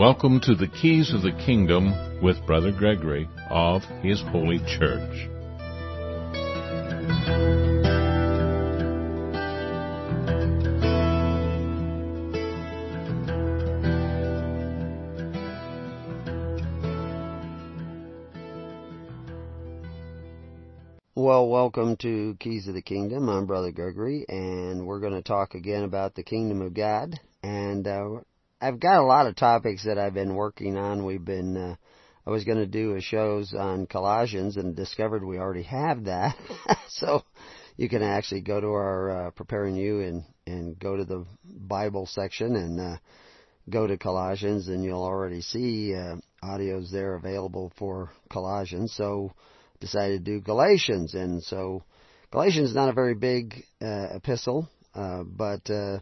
Welcome to the Keys of the Kingdom with Brother Gregory of His Holy Church. Well, welcome to Keys of the Kingdom. I'm Brother Gregory, and we're going to talk again about the Kingdom of God. And uh, I've got a lot of topics that I've been working on. We've been, uh, I was going to do a shows on Colossians, and discovered we already have that. so you can actually go to our uh, Preparing You and and go to the Bible section and uh, go to Colossians, and you'll already see uh, audios there available for Colossians. So decided to do Galatians, and so Galatians is not a very big uh, epistle, uh, but uh,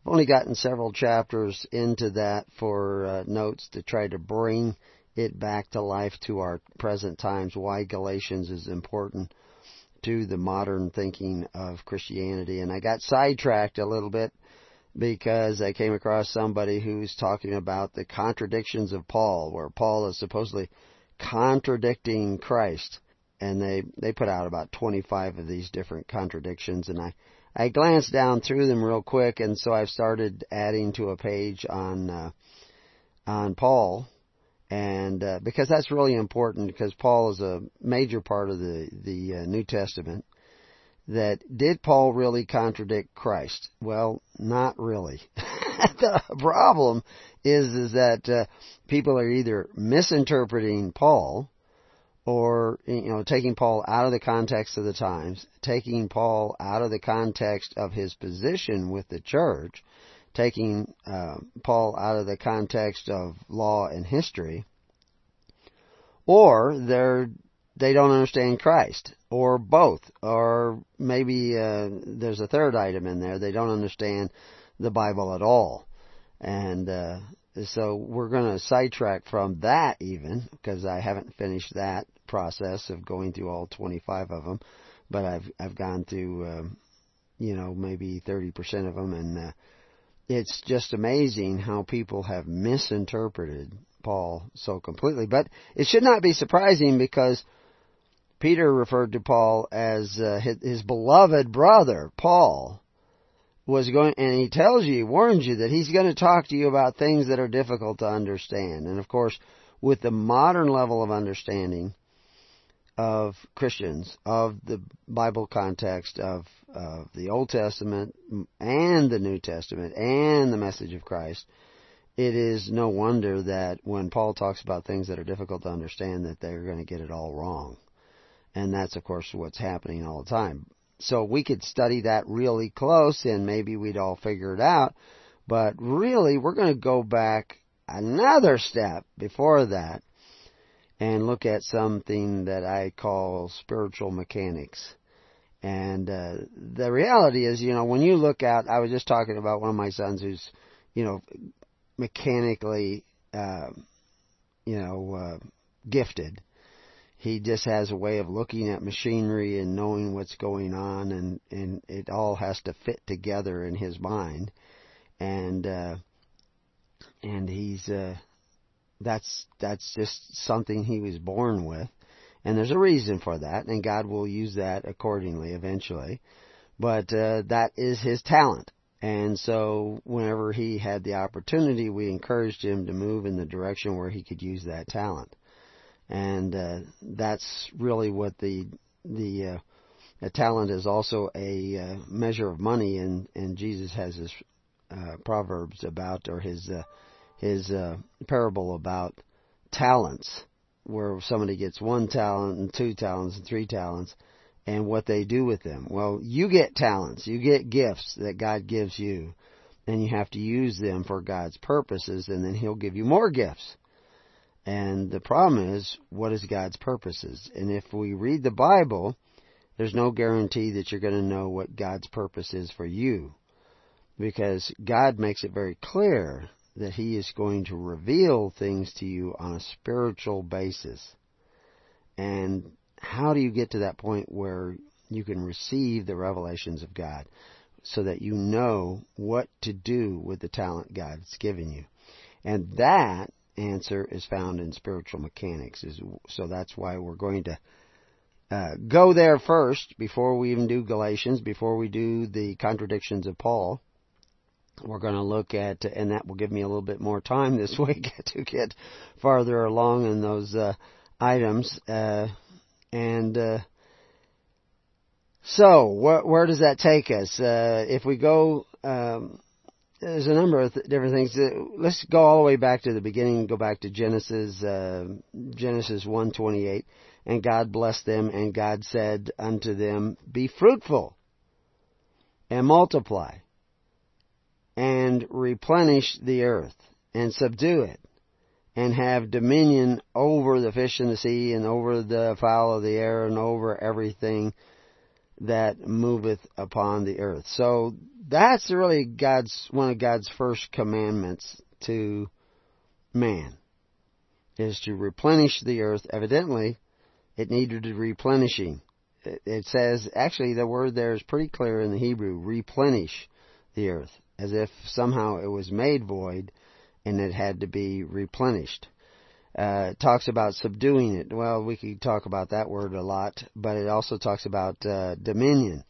I've only gotten several chapters into that for uh, notes to try to bring it back to life to our present times. Why Galatians is important to the modern thinking of Christianity, and I got sidetracked a little bit because I came across somebody who's talking about the contradictions of Paul, where Paul is supposedly contradicting Christ and they they put out about 25 of these different contradictions and I I glanced down through them real quick and so I've started adding to a page on uh, on Paul. And uh, because that's really important because Paul is a major part of the the uh, New Testament that did Paul really contradict Christ? Well not really. The problem is is that uh, people are either misinterpreting Paul or you know taking Paul out of the context of the times, taking Paul out of the context of his position with the church, taking uh, Paul out of the context of law and history, or they're they don't understand Christ, or both, or maybe uh, there's a third item in there they don't understand the Bible at all, and uh, so we're going to sidetrack from that even because I haven't finished that process of going through all 25 of them, but I've I've gone through um, you know maybe 30% of them, and uh, it's just amazing how people have misinterpreted Paul so completely. But it should not be surprising because Peter referred to Paul as uh, his, his beloved brother Paul was going, and he tells you, he warns you that he's going to talk to you about things that are difficult to understand. And of course, with the modern level of understanding of Christians, of the Bible context, of, of the Old Testament and the New Testament and the message of Christ, it is no wonder that when Paul talks about things that are difficult to understand, that they're going to get it all wrong. And that's, of course, what's happening all the time. So we could study that really close and maybe we'd all figure it out. But really, we're going to go back another step before that and look at something that I call spiritual mechanics. And uh, the reality is, you know, when you look at, I was just talking about one of my sons who's, you know, mechanically, uh, you know, uh, gifted he just has a way of looking at machinery and knowing what's going on and and it all has to fit together in his mind and uh and he's uh that's that's just something he was born with. And there's a reason for that and God will use that accordingly eventually. But uh that is his talent. And so whenever he had the opportunity we encouraged him to move in the direction where he could use that talent. And uh, that's really what the the uh, talent is also a uh, measure of money, and and Jesus has his uh, proverbs about or his uh, his uh, parable about talents, where somebody gets one talent and two talents and three talents, and what they do with them. Well, you get talents, you get gifts that God gives you, and you have to use them for God's purposes, and then He'll give you more gifts. And the problem is, what is God's purposes? And if we read the Bible, there's no guarantee that you're going to know what God's purpose is for you. Because God makes it very clear that He is going to reveal things to you on a spiritual basis. And how do you get to that point where you can receive the revelations of God so that you know what to do with the talent God's given you? And that answer is found in spiritual mechanics. So that's why we're going to uh, go there first before we even do Galatians, before we do the contradictions of Paul. We're going to look at, and that will give me a little bit more time this week to get farther along in those uh, items. Uh, and uh, so, wh- where does that take us? Uh, if we go, um, there's a number of th- different things. Let's go all the way back to the beginning. Go back to Genesis, uh, Genesis one twenty eight. And God blessed them, and God said unto them, Be fruitful and multiply and replenish the earth and subdue it and have dominion over the fish in the sea and over the fowl of the air and over everything that moveth upon the earth. So that's really God's one of God's first commandments to man is to replenish the earth. Evidently, it needed replenishing. It says actually the word there is pretty clear in the Hebrew, replenish the earth, as if somehow it was made void and it had to be replenished. Uh, it talks about subduing it. Well, we could talk about that word a lot, but it also talks about uh, dominion.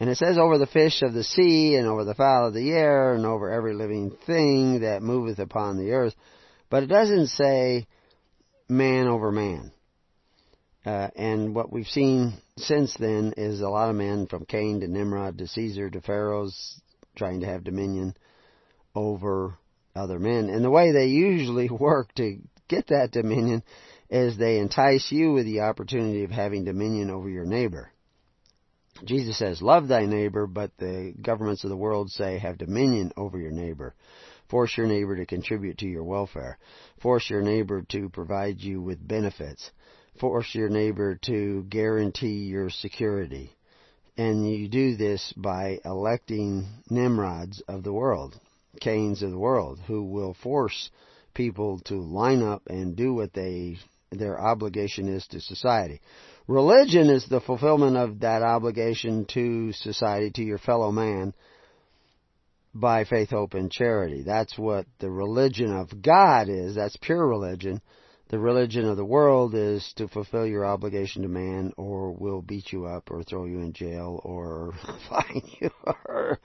And it says over the fish of the sea and over the fowl of the air and over every living thing that moveth upon the earth. But it doesn't say man over man. Uh, and what we've seen since then is a lot of men from Cain to Nimrod to Caesar to Pharaohs trying to have dominion over other men. And the way they usually work to get that dominion is they entice you with the opportunity of having dominion over your neighbor. Jesus says, love thy neighbor, but the governments of the world say, have dominion over your neighbor. Force your neighbor to contribute to your welfare. Force your neighbor to provide you with benefits. Force your neighbor to guarantee your security. And you do this by electing Nimrods of the world. Cains of the world who will force people to line up and do what they their obligation is to society. Religion is the fulfillment of that obligation to society, to your fellow man, by faith, hope, and charity. That's what the religion of God is. That's pure religion. The religion of the world is to fulfill your obligation to man or will beat you up or throw you in jail or fine you or,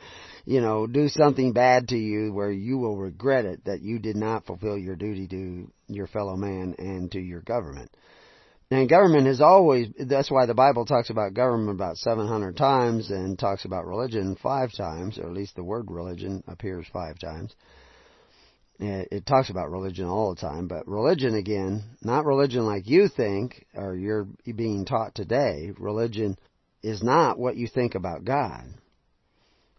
you know, do something bad to you where you will regret it that you did not fulfill your duty to your fellow man and to your government. And government has always, that's why the Bible talks about government about 700 times and talks about religion five times, or at least the word religion appears five times it talks about religion all the time, but religion again, not religion like you think or you're being taught today. Religion is not what you think about God.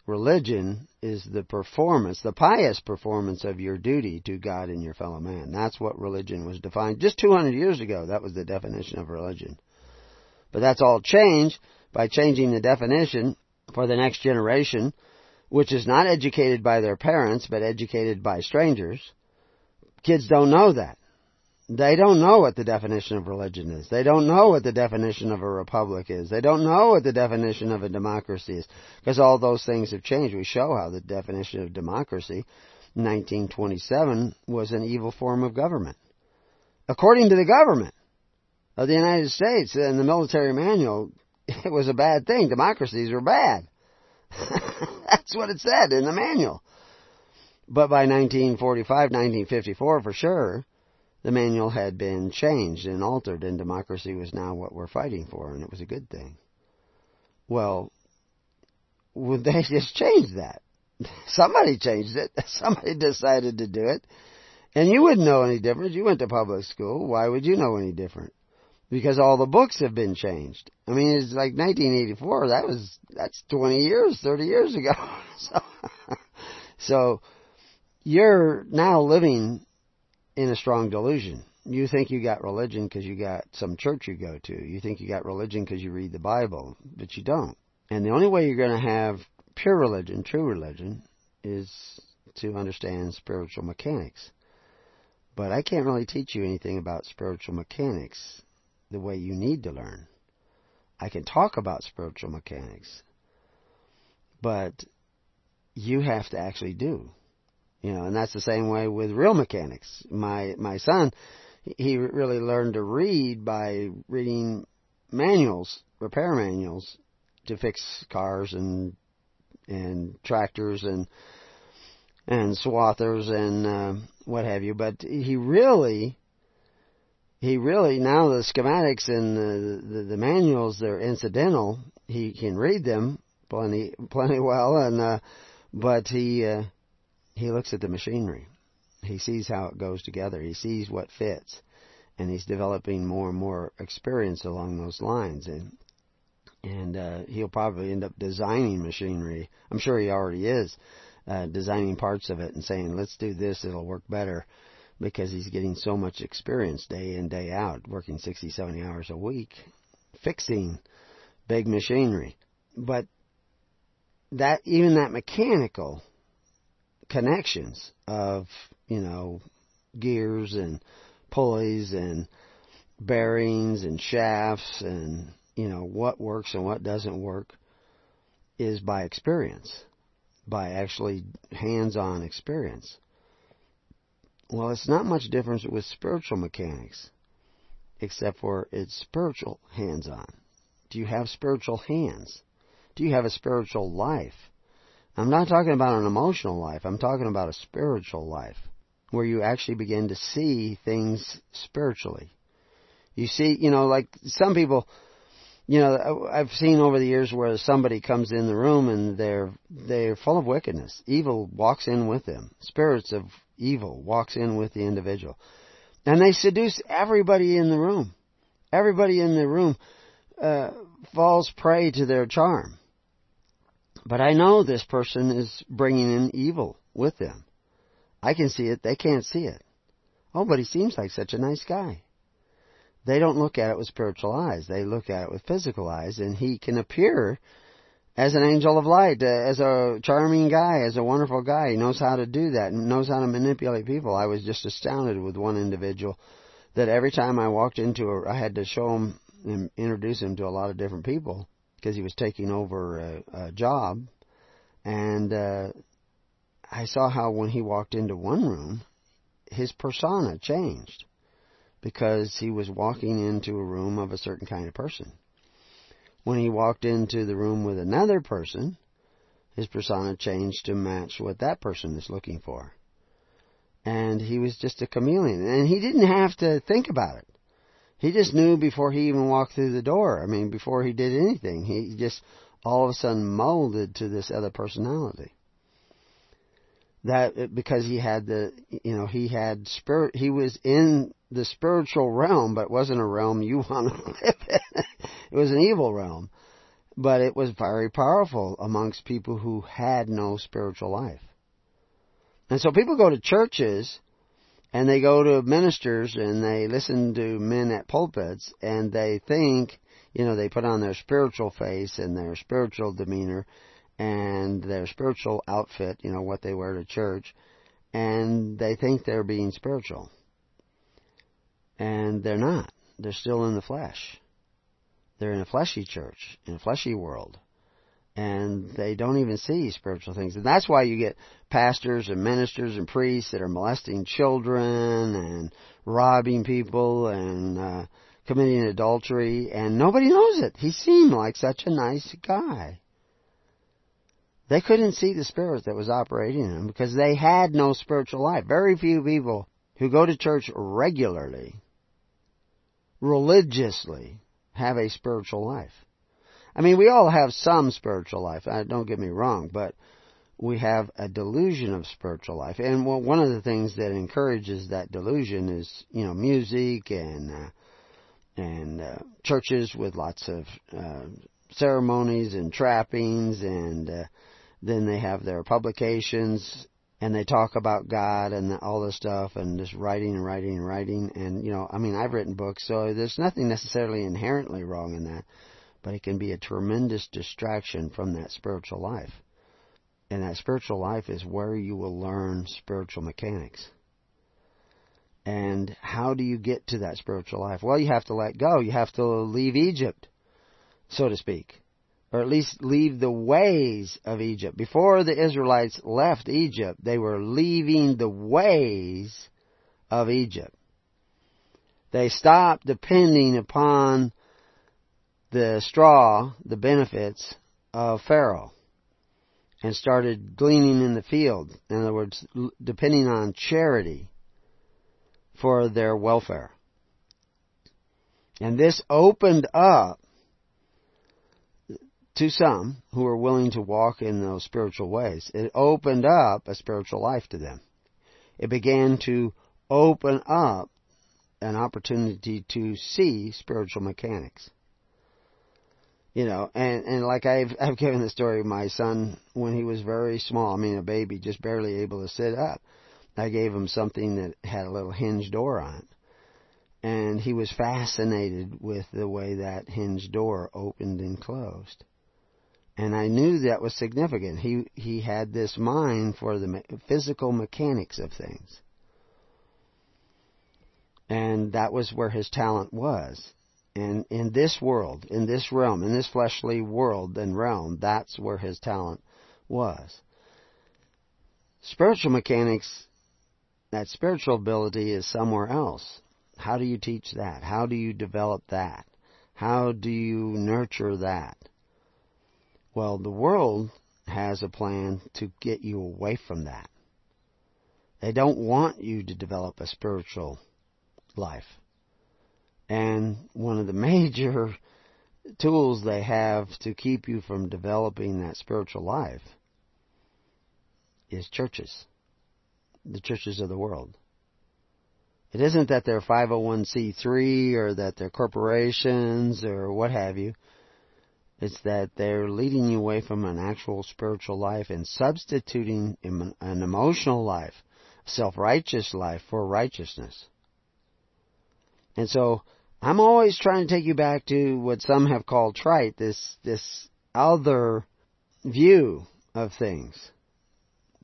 Religion is the performance, the pious performance of your duty to God and your fellow man. That's what religion was defined. Just 200 years ago, that was the definition of religion. But that's all changed by changing the definition for the next generation which is not educated by their parents, but educated by strangers, kids don't know that. They don't know what the definition of religion is. They don't know what the definition of a republic is. They don't know what the definition of a democracy is. Because all those things have changed. We show how the definition of democracy, 1927, was an evil form of government. According to the government of the United States and the military manual, it was a bad thing. Democracies were bad. That's what it said in the manual. But by 1945, 1954 for sure, the manual had been changed and altered and democracy was now what we're fighting for and it was a good thing. Well, would they just changed that. Somebody changed it. Somebody decided to do it. And you wouldn't know any difference. You went to public school. Why would you know any different? Because all the books have been changed. I mean, it's like 1984. That was that's 20 years, 30 years ago. so, so you're now living in a strong delusion. You think you got religion because you got some church you go to. You think you got religion because you read the Bible, but you don't. And the only way you're going to have pure religion, true religion, is to understand spiritual mechanics. But I can't really teach you anything about spiritual mechanics the way you need to learn. I can talk about spiritual mechanics, but you have to actually do. You know, and that's the same way with real mechanics. My my son, he really learned to read by reading manuals, repair manuals, to fix cars and and tractors and and swathers and uh, what have you. But he really, he really now the schematics and the, the the manuals they're incidental. He can read them plenty plenty well, and uh, but he uh, he looks at the machinery. He sees how it goes together. He sees what fits, and he's developing more and more experience along those lines. And and uh, he'll probably end up designing machinery. I'm sure he already is uh, designing parts of it and saying, "Let's do this; it'll work better." Because he's getting so much experience day in day out, working 60, 70 hours a week, fixing big machinery. But that even that mechanical connections of you know gears and pulleys and bearings and shafts and you know what works and what doesn't work is by experience by actually hands-on experience well it's not much difference with spiritual mechanics except for it's spiritual hands-on do you have spiritual hands do you have a spiritual life I'm not talking about an emotional life. I'm talking about a spiritual life where you actually begin to see things spiritually. You see, you know, like some people, you know, I've seen over the years where somebody comes in the room and they're they're full of wickedness. Evil walks in with them. Spirits of evil walks in with the individual. And they seduce everybody in the room. Everybody in the room uh, falls prey to their charm. But I know this person is bringing in evil with them. I can see it, they can't see it. Oh, but he seems like such a nice guy. They don't look at it with spiritual eyes. They look at it with physical eyes, and he can appear as an angel of light, uh, as a charming guy, as a wonderful guy. He knows how to do that and knows how to manipulate people. I was just astounded with one individual that every time I walked into a, I had to show him and introduce him to a lot of different people because he was taking over a, a job, and uh, I saw how when he walked into one room, his persona changed because he was walking into a room of a certain kind of person. When he walked into the room with another person, his persona changed to match what that person is looking for. And he was just a chameleon. And he didn't have to think about it. He just knew before he even walked through the door. I mean, before he did anything, he just all of a sudden molded to this other personality. That uh, because he had the, you know, he had spirit. He was in the spiritual realm, but wasn't a realm you want to live in. it was an evil realm, but it was very powerful amongst people who had no spiritual life. And so people go to churches and they go to ministers and they listen to men at pulpits and they think, you know, they put on their spiritual face and their spiritual demeanor and their spiritual outfit, you know, what they wear to church, and they think they're being spiritual. And they're not. They're still in the flesh. They're in a fleshy church, in a fleshy world and they don't even see spiritual things. And that's why you get pastors and ministers and priests that are molesting children and robbing people and uh, committing adultery, and nobody knows it. He seemed like such a nice guy. They couldn't see the spirit that was operating in him because they had no spiritual life. Very few people who go to church regularly, religiously, have a spiritual life. I mean, we all have some spiritual life. Uh, don't get me wrong, but we have a delusion of spiritual life. And one of the things that encourages that delusion is, you know, music and uh, and uh, churches with lots of uh, ceremonies and trappings, and uh, then they have their publications and they talk about God and all this stuff and just writing and writing and writing. And you know, I mean, I've written books, so there's nothing necessarily inherently wrong in that but it can be a tremendous distraction from that spiritual life. And that spiritual life is where you will learn spiritual mechanics. And how do you get to that spiritual life? Well, you have to let go. You have to leave Egypt, so to speak. Or at least leave the ways of Egypt. Before the Israelites left Egypt, they were leaving the ways of Egypt. They stopped depending upon the straw, the benefits of Pharaoh, and started gleaning in the field. In other words, depending on charity for their welfare. And this opened up to some who were willing to walk in those spiritual ways. It opened up a spiritual life to them. It began to open up an opportunity to see spiritual mechanics. You know, and, and like I've, I've given the story of my son when he was very small, I mean a baby, just barely able to sit up. I gave him something that had a little hinge door on it. And he was fascinated with the way that hinge door opened and closed and I knew that was significant. He he had this mind for the physical mechanics of things, and that was where his talent was. And in this world, in this realm, in this fleshly world and realm, that's where his talent was. Spiritual mechanics, that spiritual ability is somewhere else. How do you teach that? How do you develop that? How do you nurture that? Well, the world has a plan to get you away from that. They don't want you to develop a spiritual life. And one of the major tools they have to keep you from developing that spiritual life is churches. The churches of the world. It isn't that they're 501c3 or that they're corporations or what have you. It's that they're leading you away from an actual spiritual life and substituting an emotional life, self-righteous life for righteousness. And so, I'm always trying to take you back to what some have called trite, this, this other view of things.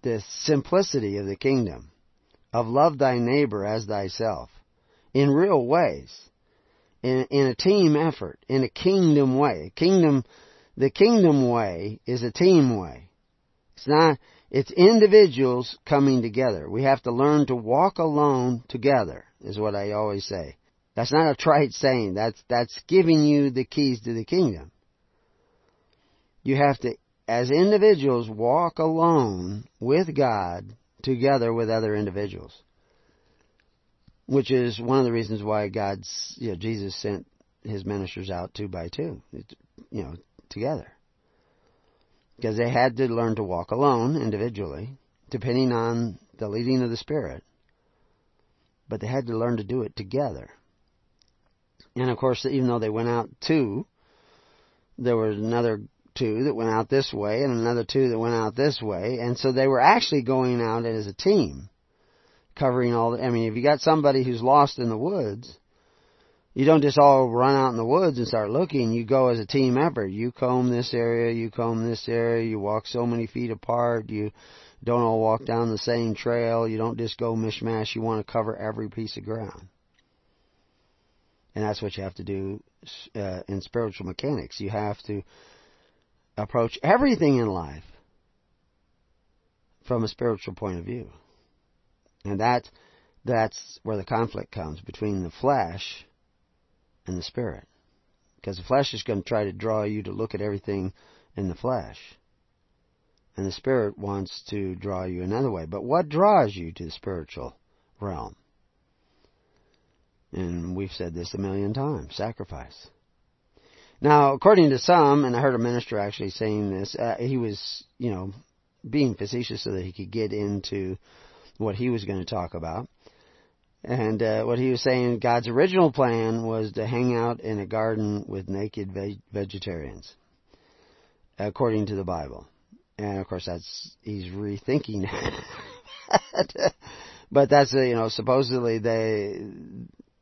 This simplicity of the kingdom. Of love thy neighbor as thyself. In real ways in, in a team effort, in a kingdom way. Kingdom, the kingdom way is a team way. It's not, it's individuals coming together. We have to learn to walk alone together, is what I always say. That's not a trite saying. That's, that's giving you the keys to the kingdom. You have to, as individuals, walk alone with God together with other individuals which is one of the reasons why God's, you know, Jesus sent his ministers out two by two, you know, together. Because they had to learn to walk alone individually, depending on the leading of the Spirit. But they had to learn to do it together. And of course, even though they went out two, there was another two that went out this way and another two that went out this way. And so they were actually going out as a team covering all the, I mean, if you got somebody who's lost in the woods, you don't just all run out in the woods and start looking. You go as a team effort. You comb this area, you comb this area, you walk so many feet apart, you don't all walk down the same trail, you don't just go mishmash, you want to cover every piece of ground. And that's what you have to do uh, in spiritual mechanics. You have to approach everything in life from a spiritual point of view. And that, that's where the conflict comes between the flesh and the spirit. Because the flesh is going to try to draw you to look at everything in the flesh. And the spirit wants to draw you another way. But what draws you to the spiritual realm? And we've said this a million times sacrifice. Now, according to some, and I heard a minister actually saying this, uh, he was, you know, being facetious so that he could get into what he was going to talk about. And uh, what he was saying, God's original plan was to hang out in a garden with naked ve- vegetarians, according to the Bible. And of course, that's he's rethinking that. but that's you know supposedly they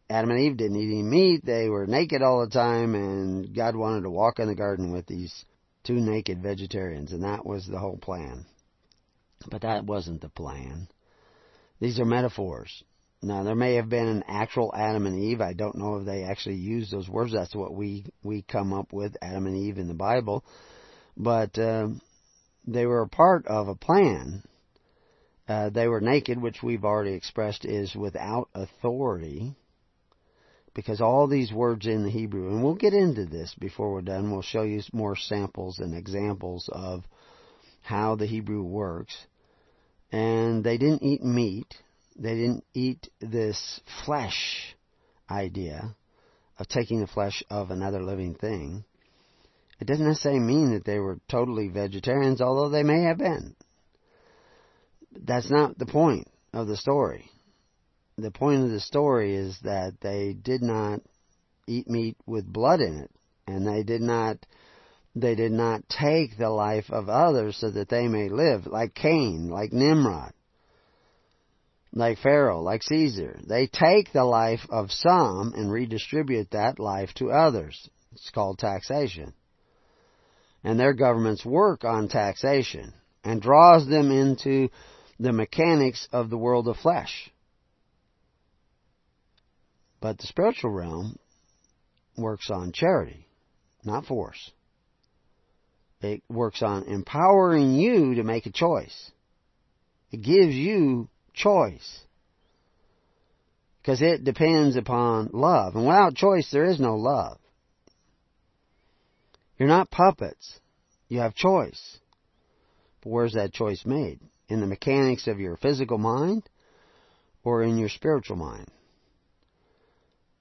Adam and Eve didn't eat any meat; they were naked all the time, and God wanted to walk in the garden with these two naked vegetarians, and that was the whole plan. But that wasn't the plan. These are metaphors. Now there may have been an actual Adam and Eve. I don't know if they actually used those words. That's what we we come up with Adam and Eve in the Bible, but um, they were a part of a plan. Uh, they were naked, which we've already expressed is without authority, because all these words in the Hebrew, and we'll get into this before we're done. We'll show you more samples and examples of how the Hebrew works. And they didn't eat meat they didn't eat this flesh idea of taking the flesh of another living thing. It doesn't necessarily mean that they were totally vegetarians, although they may have been. That's not the point of the story. The point of the story is that they did not eat meat with blood in it, and they did not they did not take the life of others so that they may live, like Cain, like Nimrod like Pharaoh, like Caesar. They take the life of some and redistribute that life to others. It's called taxation. And their governments work on taxation and draws them into the mechanics of the world of flesh. But the spiritual realm works on charity, not force. It works on empowering you to make a choice. It gives you choice. Because it depends upon love. And without choice, there is no love. You're not puppets. You have choice. But where's that choice made? In the mechanics of your physical mind or in your spiritual mind?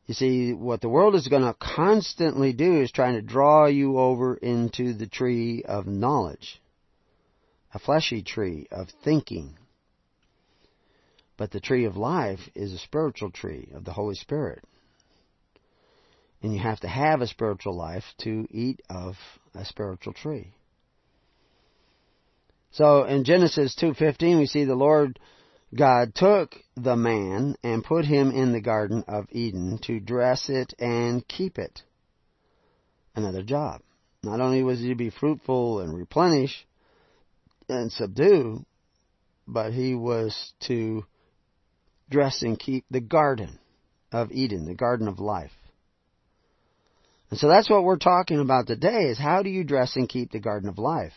You see, what the world is going to constantly do is trying to draw you over into the tree of knowledge, a fleshy tree of thinking, but the tree of life is a spiritual tree of the Holy Spirit. And you have to have a spiritual life to eat of a spiritual tree. So in Genesis 2:15 we see the Lord God took the man and put him in the garden of Eden to dress it and keep it. Another job. Not only was he to be fruitful and replenish and subdue, but he was to dress and keep the garden of Eden, the garden of life. And so that's what we're talking about today is how do you dress and keep the garden of life?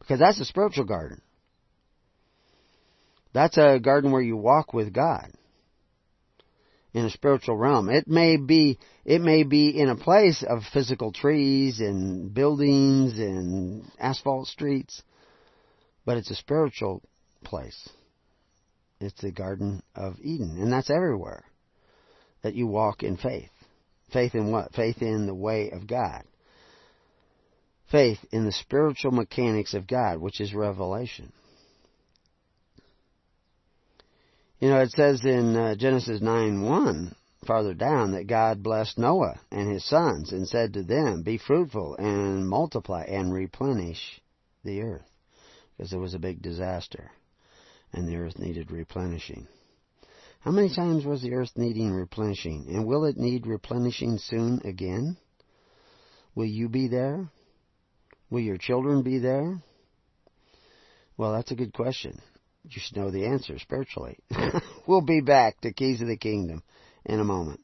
Because that's a spiritual garden. That's a garden where you walk with God in a spiritual realm. It may be it may be in a place of physical trees and buildings and asphalt streets, but it's a spiritual place. It's the Garden of Eden. And that's everywhere. That you walk in faith. Faith in what? Faith in the way of God. Faith in the spiritual mechanics of God, which is revelation. You know, it says in uh, Genesis 9 1, farther down, that God blessed Noah and his sons and said to them, Be fruitful and multiply and replenish the earth. Because it was a big disaster and the earth needed replenishing. How many times was the earth needing replenishing? And will it need replenishing soon again? Will you be there? Will your children be there? Well, that's a good question. You should know the answer spiritually. we'll be back to Keys of the Kingdom in a moment.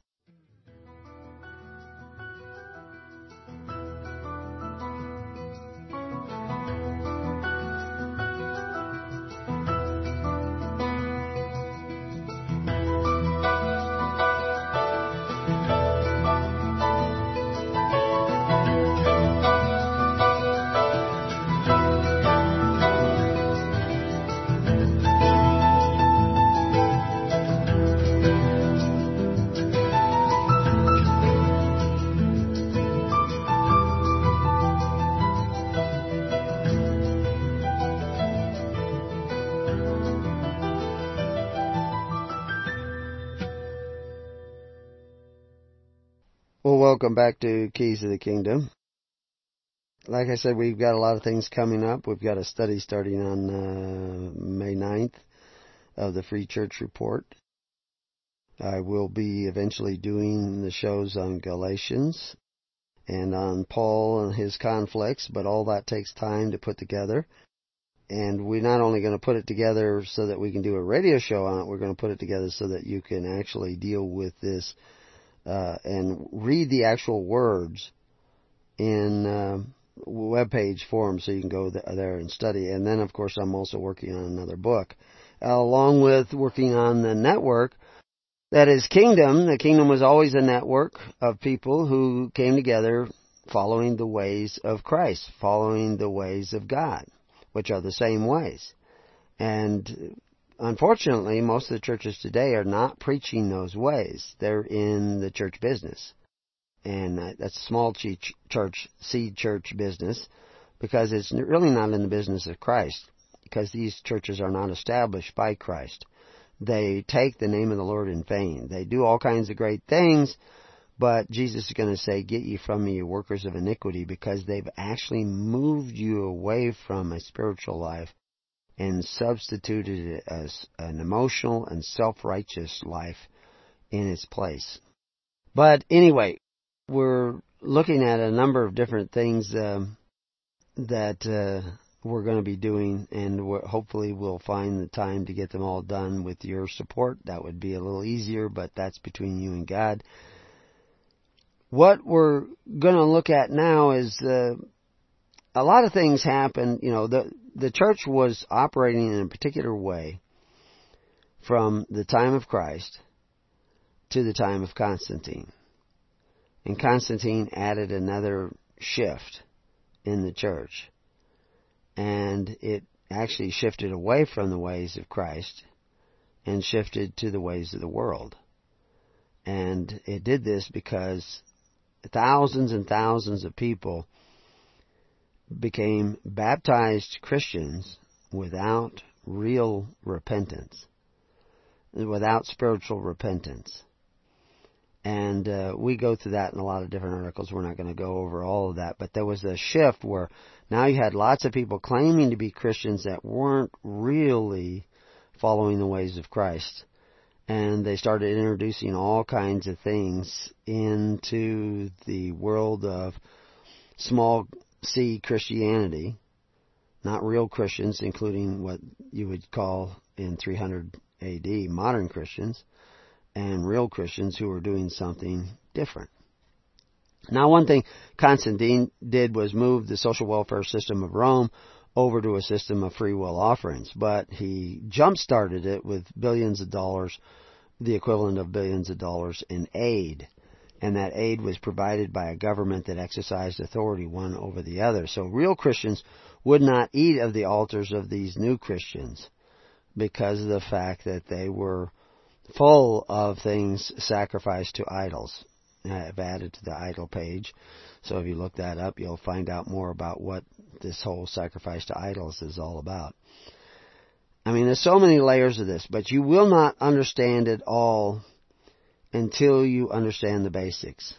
Welcome back to Keys of the Kingdom. Like I said, we've got a lot of things coming up. We've got a study starting on uh, May 9th of the Free Church Report. I will be eventually doing the shows on Galatians and on Paul and his conflicts, but all that takes time to put together. and we're not only going to put it together so that we can do a radio show on it, we're going to put it together so that you can actually deal with this uh, and read the actual words in uh, web page form so you can go there and study. And then, of course, I'm also working on another book, along with working on the network that is Kingdom. The Kingdom was always a network of people who came together following the ways of Christ, following the ways of God, which are the same ways. And unfortunately, most of the churches today are not preaching those ways. They're in the church business. And uh, that's a small church, seed church business, because it's really not in the business of Christ, because these churches are not established by Christ. They take the name of the Lord in vain. They do all kinds of great things, but Jesus is going to say, Get ye from me, you workers of iniquity, because they've actually moved you away from a spiritual life and substituted an emotional and self-righteous life in its place. But anyway, we're looking at a number of different things um, that uh, we're going to be doing, and hopefully we'll find the time to get them all done with your support. That would be a little easier, but that's between you and God. What we're going to look at now is uh, a lot of things happen. You know, the the church was operating in a particular way from the time of Christ to the time of Constantine. And Constantine added another shift in the church. And it actually shifted away from the ways of Christ and shifted to the ways of the world. And it did this because thousands and thousands of people became baptized Christians without real repentance, without spiritual repentance. And uh, we go through that in a lot of different articles. We're not going to go over all of that, but there was a shift where now you had lots of people claiming to be Christians that weren't really following the ways of Christ. And they started introducing all kinds of things into the world of small see Christianity, not real Christians, including what you would call in 300 AD modern Christians, and real Christians who were doing something different. Now, one thing Constantine did was move the social welfare system of Rome over to a system of free will offerings, but he jump started it with billions of dollars, the equivalent of billions of dollars in aid and that aid was provided by a government that exercised authority one over the other. So real Christians would not eat of the altars of these new Christians because of the fact that they were full of things sacrificed to idols. I've added to the idol page. So if you look that up, you'll find out more about what this whole sacrifice to idols is all about. I mean, there's so many layers of this, but you will not understand it all until you understand the basics.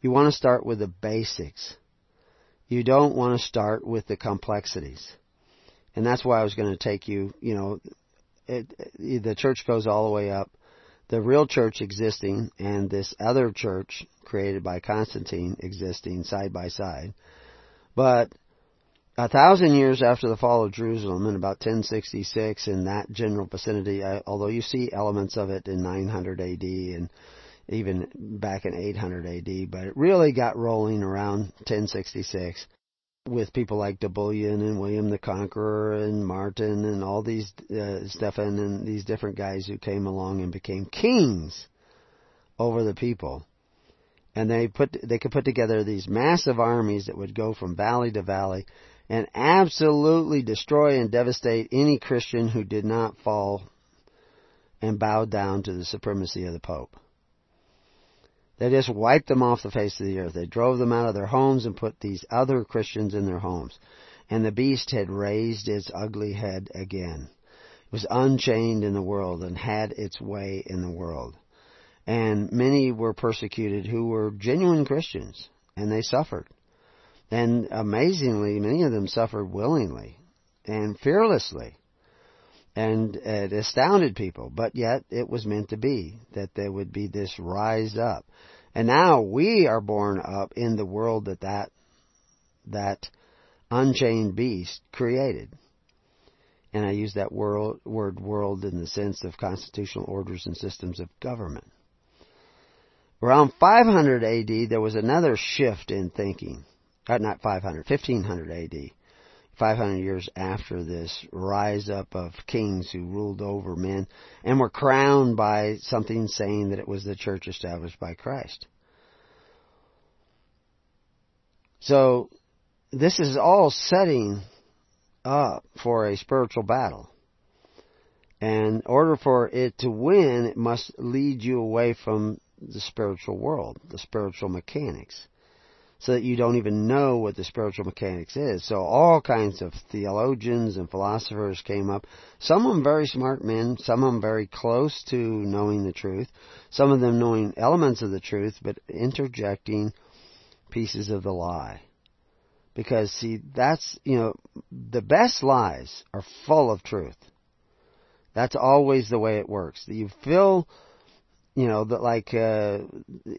You want to start with the basics. You don't want to start with the complexities. And that's why I was going to take you, you know, it, it, the church goes all the way up. The real church existing and this other church created by Constantine existing side by side. But a thousand years after the fall of Jerusalem in about 1066 in that general vicinity, although you see elements of it in 900 AD and even back in 800 AD, but it really got rolling around 1066 with people like de Bouillon and William the Conqueror and Martin and all these uh, Stephen and these different guys who came along and became kings over the people. And they put they could put together these massive armies that would go from valley to valley and absolutely destroy and devastate any Christian who did not fall and bow down to the supremacy of the Pope. They just wiped them off the face of the earth. They drove them out of their homes and put these other Christians in their homes. And the beast had raised its ugly head again. It was unchained in the world and had its way in the world. And many were persecuted who were genuine Christians, and they suffered. And amazingly, many of them suffered willingly and fearlessly. And it astounded people, but yet it was meant to be that there would be this rise up. And now we are born up in the world that that, that unchained beast created. And I use that word, word world in the sense of constitutional orders and systems of government. Around 500 AD, there was another shift in thinking. Not 500, 1500 AD. 500 years after this rise up of kings who ruled over men and were crowned by something saying that it was the church established by Christ. So, this is all setting up for a spiritual battle. And in order for it to win, it must lead you away from the spiritual world, the spiritual mechanics, so that you don't even know what the spiritual mechanics is. So all kinds of theologians and philosophers came up. Some of them very smart men, some of them very close to knowing the truth, some of them knowing elements of the truth, but interjecting pieces of the lie. Because see, that's, you know, the best lies are full of truth. That's always the way it works. You fill, you know, that like uh,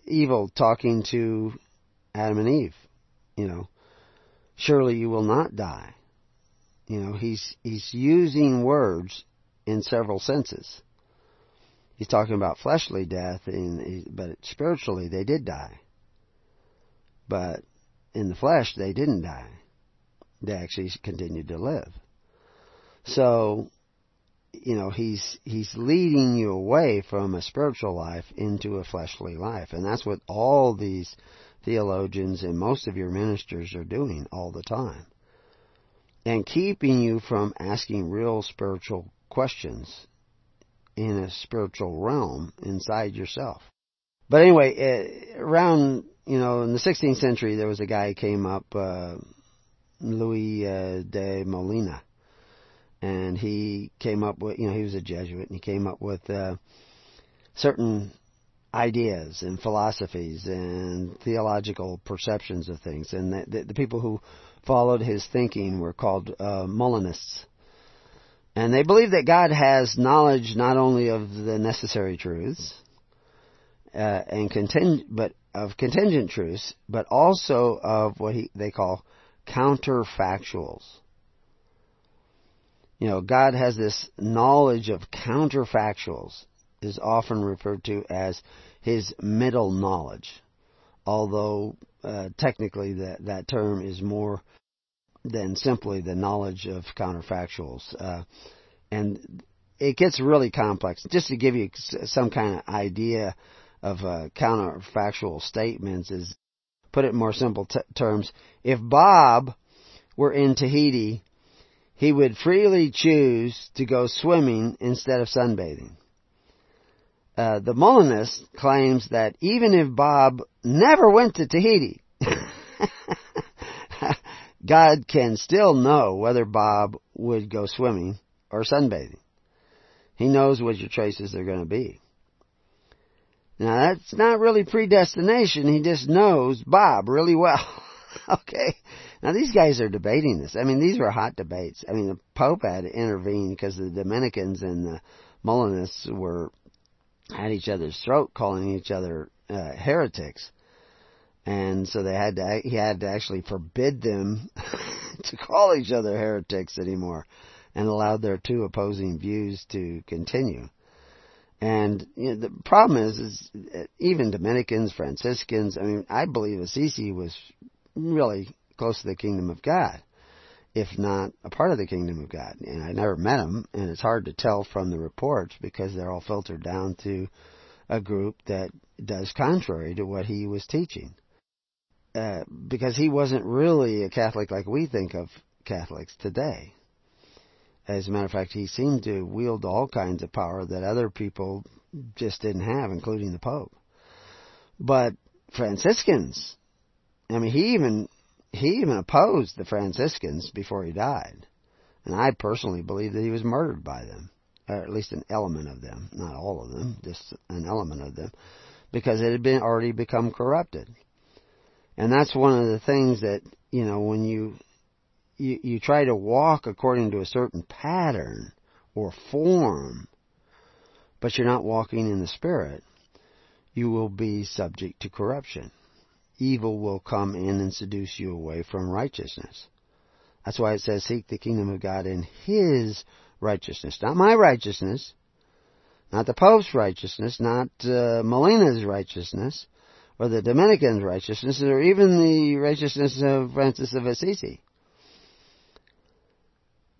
evil talking to Adam and Eve. You know, surely you will not die. You know, he's he's using words in several senses. He's talking about fleshly death, and but spiritually they did die. But in the flesh they didn't die. They actually continued to live. So you know he's he's leading you away from a spiritual life into a fleshly life and that's what all these theologians and most of your ministers are doing all the time. And keeping you from asking real spiritual questions in a spiritual realm inside yourself. But anyway eh, around you know in the 16th century there was a guy who came up uh, louis uh, de molina. And he came up with, you know, he was a Jesuit, and he came up with uh, certain ideas and philosophies and theological perceptions of things. And the, the, the people who followed his thinking were called uh, Molinists. And they believe that God has knowledge not only of the necessary truths, uh, and conting- but of contingent truths, but also of what he, they call counterfactuals. You know, God has this knowledge of counterfactuals, is often referred to as his middle knowledge, although uh, technically that, that term is more than simply the knowledge of counterfactuals. Uh, and it gets really complex. Just to give you some kind of idea of uh, counterfactual statements is, put it in more simple t- terms, if Bob were in Tahiti he would freely choose to go swimming instead of sunbathing. Uh, the Molinist claims that even if Bob never went to Tahiti, God can still know whether Bob would go swimming or sunbathing. He knows what your choices are going to be. Now that's not really predestination, he just knows Bob really well. okay? Now these guys are debating this. I mean, these were hot debates. I mean, the Pope had to intervene because the Dominicans and the Molinists were at each other's throat, calling each other uh, heretics, and so they had to. He had to actually forbid them to call each other heretics anymore, and allowed their two opposing views to continue. And you know, the problem is, is even Dominicans, Franciscans. I mean, I believe Assisi was really close to the kingdom of God, if not a part of the kingdom of God. And I never met him, and it's hard to tell from the reports because they're all filtered down to a group that does contrary to what he was teaching. Uh, because he wasn't really a Catholic like we think of Catholics today. As a matter of fact, he seemed to wield all kinds of power that other people just didn't have, including the Pope. But Franciscans, I mean, he even he even opposed the Franciscans before he died, and I personally believe that he was murdered by them, or at least an element of them, not all of them, just an element of them, because it had been already become corrupted. And that's one of the things that you know when you you, you try to walk according to a certain pattern or form, but you're not walking in the Spirit, you will be subject to corruption evil will come in and seduce you away from righteousness. That's why it says, seek the kingdom of God in His righteousness. Not my righteousness, not the Pope's righteousness, not uh, Molina's righteousness, or the Dominican's righteousness, or even the righteousness of Francis of Assisi.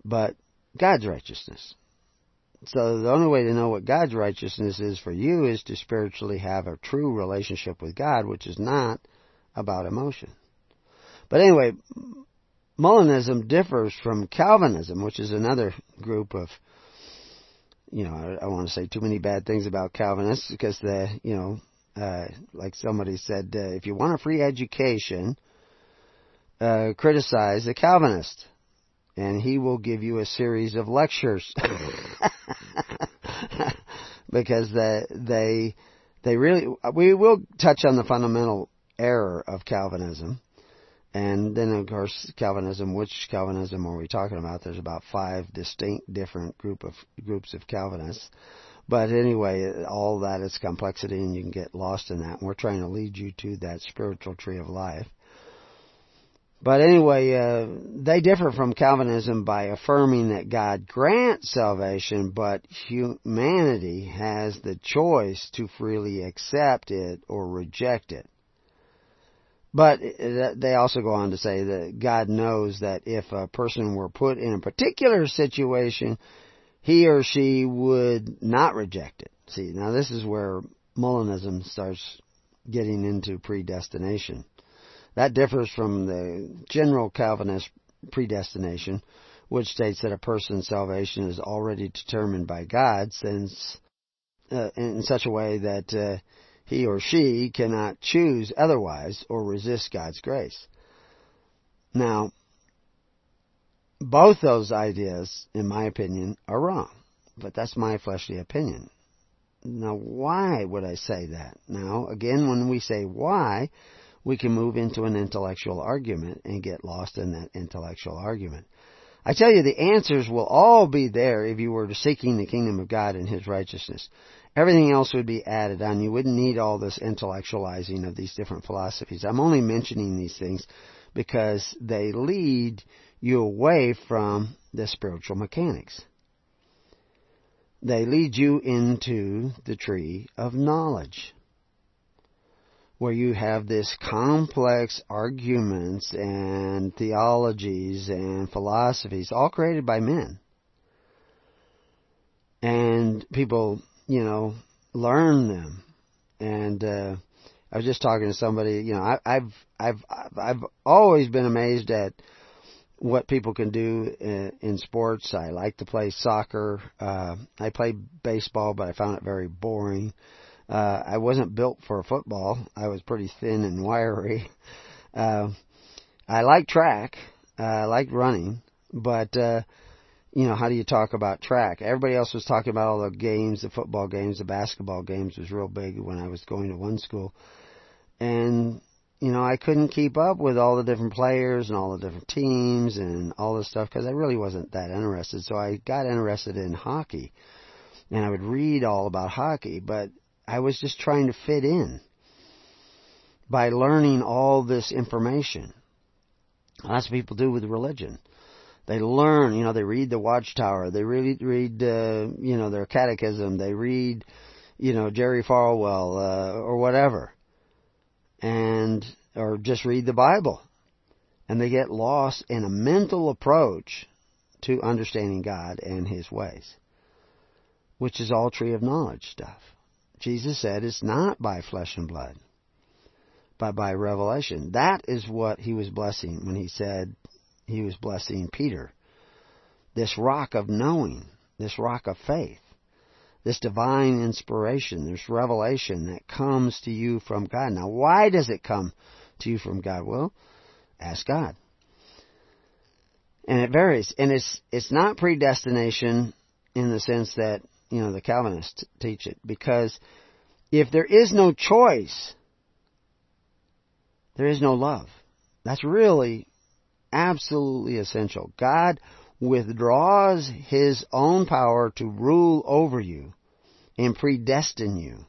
But God's righteousness. So the only way to know what God's righteousness is for you is to spiritually have a true relationship with God, which is not about emotion. But anyway, Molinism differs from Calvinism, which is another group of, you know, I, I want to say too many bad things about Calvinists because the, you know, uh, like somebody said, uh, if you want a free education, uh, criticize a Calvinist, and he will give you a series of lectures because they they they really we will touch on the fundamental error of Calvinism. And then, of course, Calvinism. Which Calvinism are we talking about? There's about five distinct, different group of groups of Calvinists. But anyway, all that is complexity, and you can get lost in that. And we're trying to lead you to that spiritual tree of life. But anyway, uh, they differ from Calvinism by affirming that God grants salvation, but humanity has the choice to freely accept it or reject it. But they also go on to say that God knows that if a person were put in a particular situation, he or she would not reject it. See, now this is where Molinism starts getting into predestination. That differs from the general Calvinist predestination, which states that a person's salvation is already determined by God since uh, in such a way that uh, he or she cannot choose otherwise or resist God's grace. Now, both those ideas, in my opinion, are wrong. But that's my fleshly opinion. Now, why would I say that? Now, again, when we say why, we can move into an intellectual argument and get lost in that intellectual argument. I tell you, the answers will all be there if you were seeking the kingdom of God and His righteousness. Everything else would be added on. You wouldn't need all this intellectualizing of these different philosophies. I'm only mentioning these things because they lead you away from the spiritual mechanics. They lead you into the tree of knowledge, where you have this complex arguments and theologies and philosophies, all created by men. And people you know, learn them. And uh, I was just talking to somebody. You know, I, I've I've I've always been amazed at what people can do in, in sports. I like to play soccer. Uh, I played baseball, but I found it very boring. Uh, I wasn't built for football. I was pretty thin and wiry. Uh, I like track. Uh, I like running, but uh, you know, how do you talk about track? Everybody else was talking about all the games, the football games, the basketball games was real big when I was going to one school. And, you know, I couldn't keep up with all the different players and all the different teams and all this stuff because I really wasn't that interested. So I got interested in hockey. And I would read all about hockey, but I was just trying to fit in by learning all this information. That's what people do with religion they learn, you know, they read the Watchtower, they read, read, uh, you know, their catechism, they read, you know, Jerry Falwell, uh, or whatever. And, or just read the Bible. And they get lost in a mental approach to understanding God and His ways. Which is all tree of knowledge stuff. Jesus said it's not by flesh and blood, but by revelation. That is what He was blessing when He said, he was blessing Peter. This rock of knowing, this rock of faith, this divine inspiration, this revelation that comes to you from God. Now, why does it come to you from God? Well, ask God. And it varies. And it's, it's not predestination in the sense that, you know, the Calvinists teach it. Because if there is no choice, there is no love. That's really absolutely essential. God withdraws His own power to rule over you and predestine you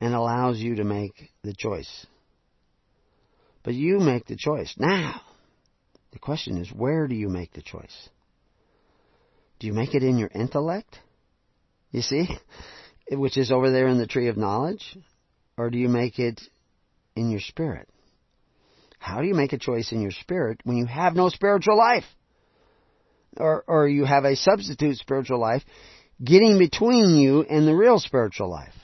and allows you to make the choice. But you make the choice. Now, the question is, where do you make the choice? Do you make it in your intellect? You see? Which is over there in the tree of knowledge? Or do you make it in your spirit? How do you make a choice in your spirit when you have no spiritual life? Or, or you have a substitute spiritual life getting between you and the real spiritual life,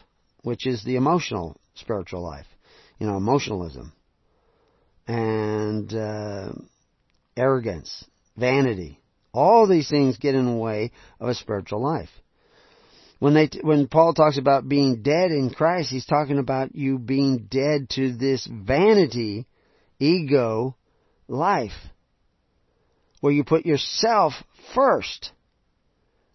which is the emotional spiritual life. You know, emotionalism. And, uh, arrogance, vanity. All these things get in the way of a spiritual life. When they, when Paul talks about being dead in Christ, he's talking about you being dead to this vanity, ego life. Where you put yourself first.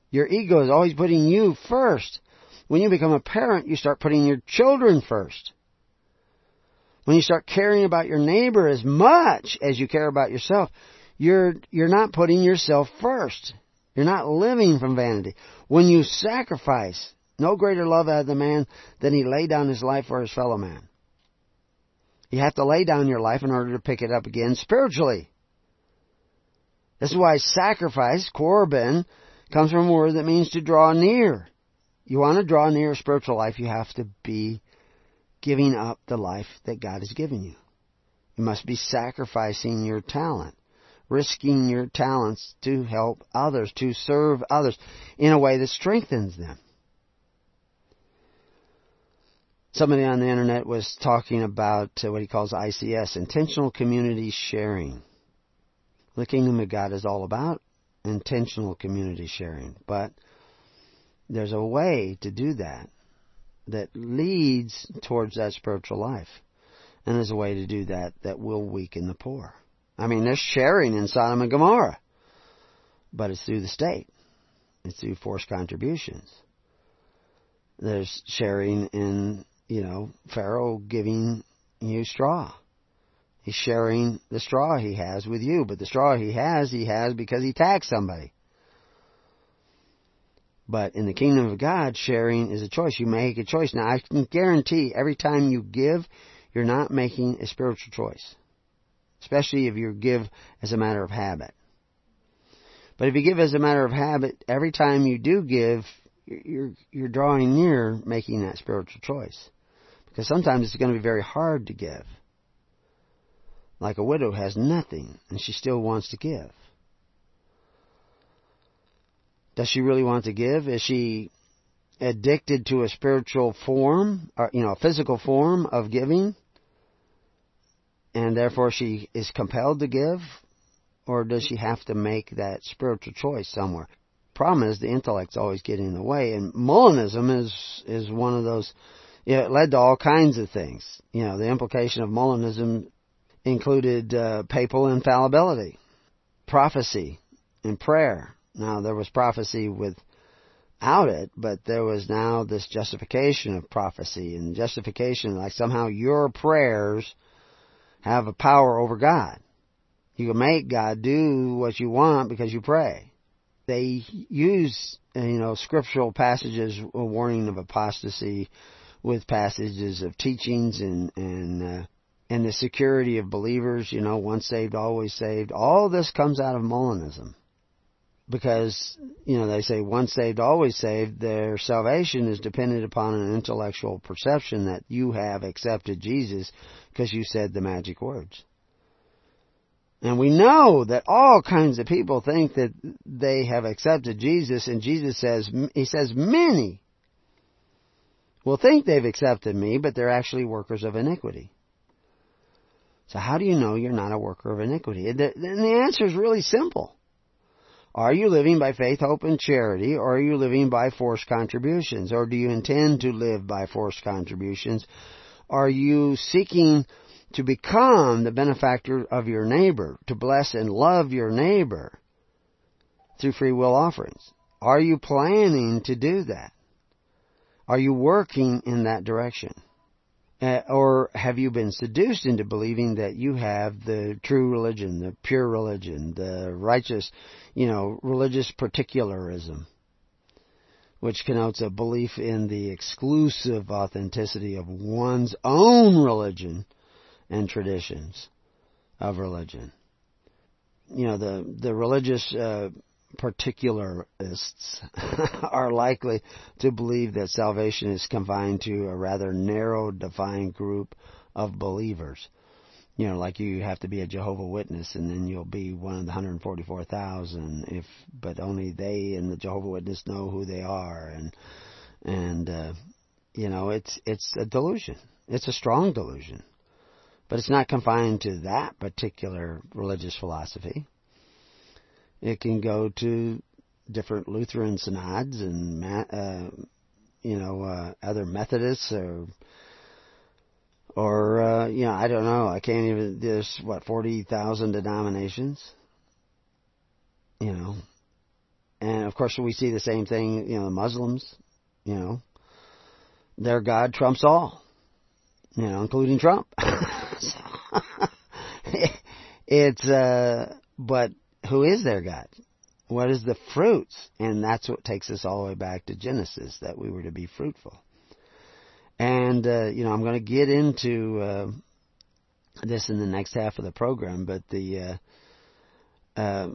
Your ego is always putting you first. When you become a parent, you start putting your children first. When you start caring about your neighbor as much as you care about yourself, you're, you're not putting yourself first. You're not living from vanity. When you sacrifice, no greater love hath the man than he lay down his life for his fellow man. You have to lay down your life in order to pick it up again spiritually. This is why sacrifice, korban, comes from a word that means to draw near. You want to draw near spiritual life, you have to be giving up the life that God has given you. You must be sacrificing your talent, risking your talents to help others, to serve others in a way that strengthens them. Somebody on the internet was talking about uh, what he calls ICS, intentional community sharing. The kingdom of God is all about intentional community sharing, but there's a way to do that that leads towards that spiritual life. And there's a way to do that that will weaken the poor. I mean, there's sharing in Sodom and Gomorrah, but it's through the state. It's through forced contributions. There's sharing in, you know, Pharaoh giving you straw. He's sharing the straw he has with you, but the straw he has, he has because he taxed somebody. But in the kingdom of God, sharing is a choice. You make a choice. Now, I can guarantee every time you give, you're not making a spiritual choice. Especially if you give as a matter of habit. But if you give as a matter of habit, every time you do give, you're, you're drawing near making that spiritual choice. Because sometimes it's going to be very hard to give. Like a widow has nothing and she still wants to give. Does she really want to give? Is she addicted to a spiritual form, or, you know, a physical form of giving? And therefore she is compelled to give? Or does she have to make that spiritual choice somewhere? Problem is the intellect's always getting in the way, and Molinism is is one of those. You know, it led to all kinds of things. You know, the implication of Molinism included uh, papal infallibility, prophecy, and prayer. Now, there was prophecy without it, but there was now this justification of prophecy and justification, like somehow your prayers have a power over God. You can make God do what you want because you pray. They use, you know, scriptural passages a warning of apostasy with passages of teachings and, and, uh, and the security of believers, you know, once saved, always saved. All this comes out of Molinism because you know they say once saved always saved their salvation is dependent upon an intellectual perception that you have accepted Jesus because you said the magic words and we know that all kinds of people think that they have accepted Jesus and Jesus says he says many will think they've accepted me but they're actually workers of iniquity so how do you know you're not a worker of iniquity and the answer is really simple are you living by faith, hope, and charity, or are you living by forced contributions? Or do you intend to live by forced contributions? Are you seeking to become the benefactor of your neighbor, to bless and love your neighbor through free will offerings? Are you planning to do that? Are you working in that direction? Uh, or have you been seduced into believing that you have the true religion, the pure religion, the righteous, you know, religious particularism, which connotes a belief in the exclusive authenticity of one's own religion and traditions of religion. You know, the, the religious uh, particularists are likely to believe that salvation is confined to a rather narrow, defined group of believers. You know, like you have to be a Jehovah Witness, and then you'll be one of the 144,000. If, but only they and the Jehovah Witness know who they are, and and uh, you know, it's it's a delusion. It's a strong delusion, but it's not confined to that particular religious philosophy. It can go to different Lutheran synods and uh, you know uh, other Methodists or or uh, you know I don't know. I can't even. There's what forty thousand denominations. You know, and of course we see the same thing. You know, the Muslims. You know, their God trumps all. You know, including Trump. it's uh, but who is their God? What is the fruits? And that's what takes us all the way back to Genesis, that we were to be fruitful. And, uh, you know, I'm going to get into uh, this in the next half of the program, but the, uh, uh,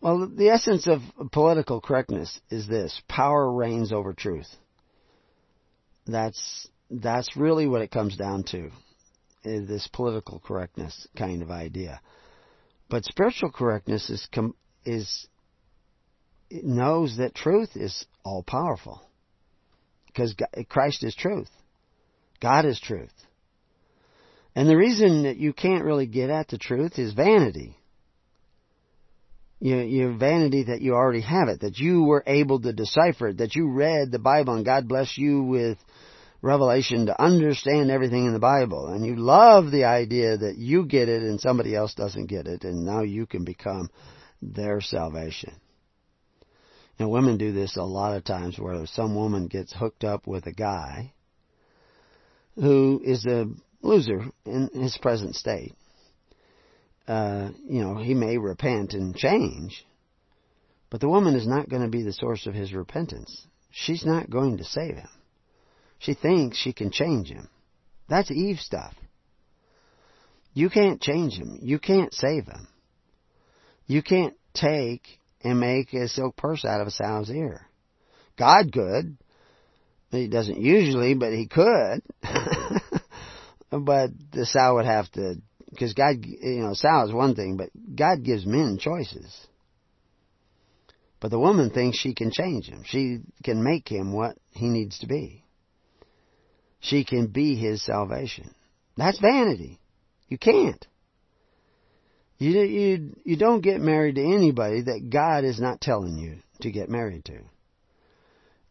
well, the essence of political correctness is this power reigns over truth. That's, that's really what it comes down to, is this political correctness kind of idea. But spiritual correctness is com- is knows that truth is all powerful because Christ is truth. God is truth. And the reason that you can't really get at the truth is vanity. Your, your vanity that you already have it, that you were able to decipher it, that you read the Bible and God bless you with revelation to understand everything in the Bible. And you love the idea that you get it and somebody else doesn't get it, and now you can become their salvation. And women do this a lot of times where some woman gets hooked up with a guy who is a loser in his present state. Uh, you know, he may repent and change, but the woman is not going to be the source of his repentance. She's not going to save him. She thinks she can change him. That's Eve stuff. You can't change him. You can't save him. You can't take and make a silk purse out of a sow's ear. God could. He doesn't usually, but he could. but the sow would have to, because God, you know, sow is one thing, but God gives men choices. But the woman thinks she can change him. She can make him what he needs to be she can be his salvation. That's vanity. You can't. You, you, you don't get married to anybody that God is not telling you to get married to.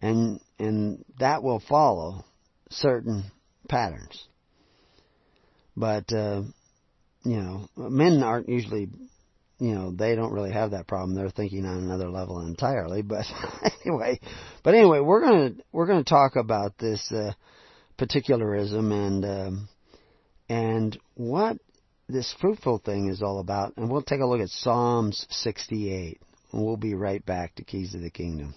And, and that will follow certain patterns. But, uh, you know, men aren't usually, you know, they don't really have that problem. They're thinking on another level entirely. But anyway, but anyway, we're gonna, we're gonna talk about this, uh, particularism and um, and what this fruitful thing is all about. And we'll take a look at Psalms 68. And we'll be right back to Keys of the Kingdom.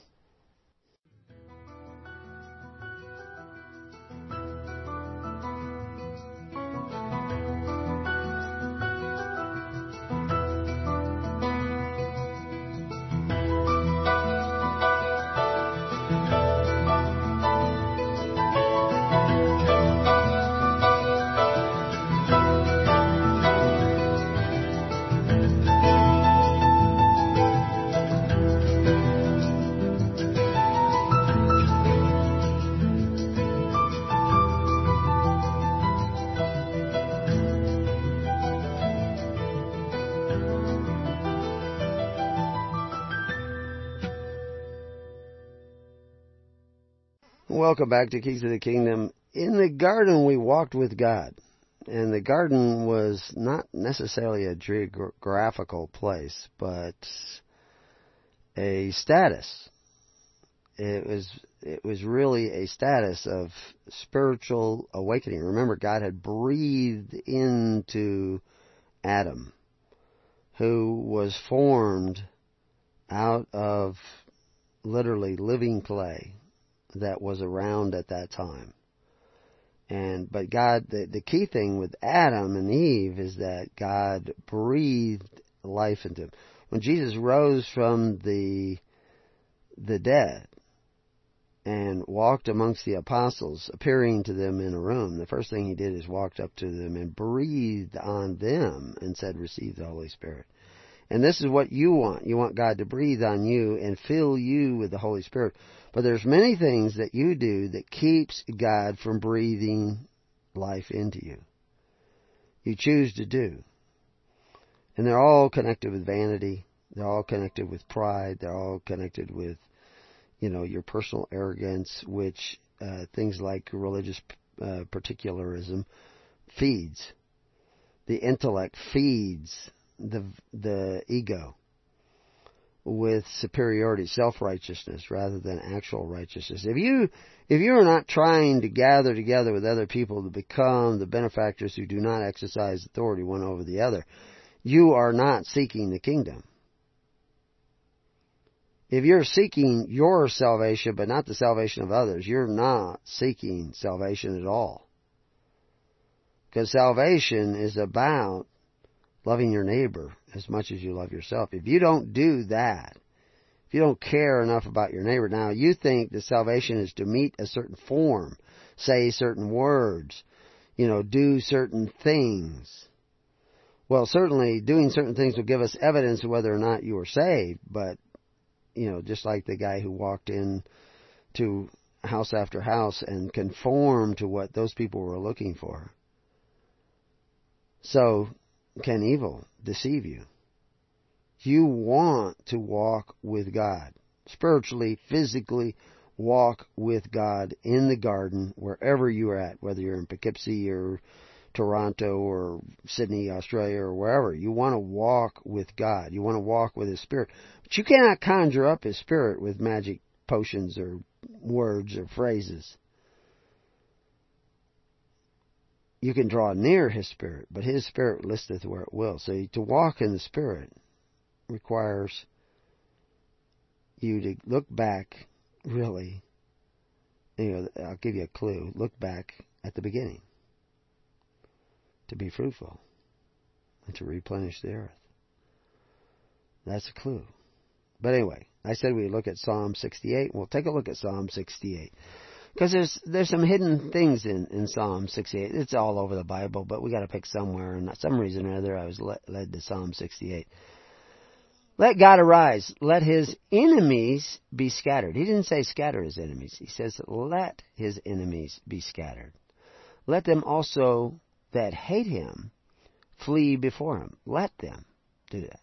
Welcome back to Keys of the Kingdom. In the garden, we walked with God. And the garden was not necessarily a geographical place, but a status. It was it was really a status of spiritual awakening. Remember, God had breathed into Adam, who was formed out of literally living clay that was around at that time. And but God, the the key thing with Adam and Eve is that God breathed life into them. When Jesus rose from the the dead and walked amongst the apostles, appearing to them in a room, the first thing he did is walked up to them and breathed on them and said, Receive the Holy Spirit. And this is what you want. You want God to breathe on you and fill you with the Holy Spirit. But there's many things that you do that keeps God from breathing life into you. You choose to do. And they're all connected with vanity. They're all connected with pride. They're all connected with, you know, your personal arrogance, which uh, things like religious uh, particularism feeds. The intellect feeds the the ego with superiority, self-righteousness rather than actual righteousness. If you if you are not trying to gather together with other people to become the benefactors who do not exercise authority one over the other, you are not seeking the kingdom. If you're seeking your salvation but not the salvation of others, you're not seeking salvation at all. Because salvation is about loving your neighbor as much as you love yourself. If you don't do that, if you don't care enough about your neighbor, now you think that salvation is to meet a certain form, say certain words, you know, do certain things. Well, certainly doing certain things will give us evidence of whether or not you are saved, but, you know, just like the guy who walked in to house after house and conformed to what those people were looking for. So, can evil deceive you? You want to walk with God. Spiritually, physically, walk with God in the garden, wherever you are at, whether you're in Poughkeepsie or Toronto or Sydney, Australia or wherever. You want to walk with God. You want to walk with His Spirit. But you cannot conjure up His Spirit with magic potions or words or phrases. You can draw near His Spirit, but His Spirit listeth where it will. So to walk in the Spirit requires you to look back, really. You know, I'll give you a clue. Look back at the beginning. To be fruitful and to replenish the earth. That's a clue. But anyway, I said we look at Psalm 68. We'll take a look at Psalm 68. Because there's there's some hidden things in in Psalm 68. It's all over the Bible, but we got to pick somewhere. And some reason or other, I was led, led to Psalm 68. Let God arise. Let his enemies be scattered. He didn't say scatter his enemies. He says let his enemies be scattered. Let them also that hate him flee before him. Let them do that.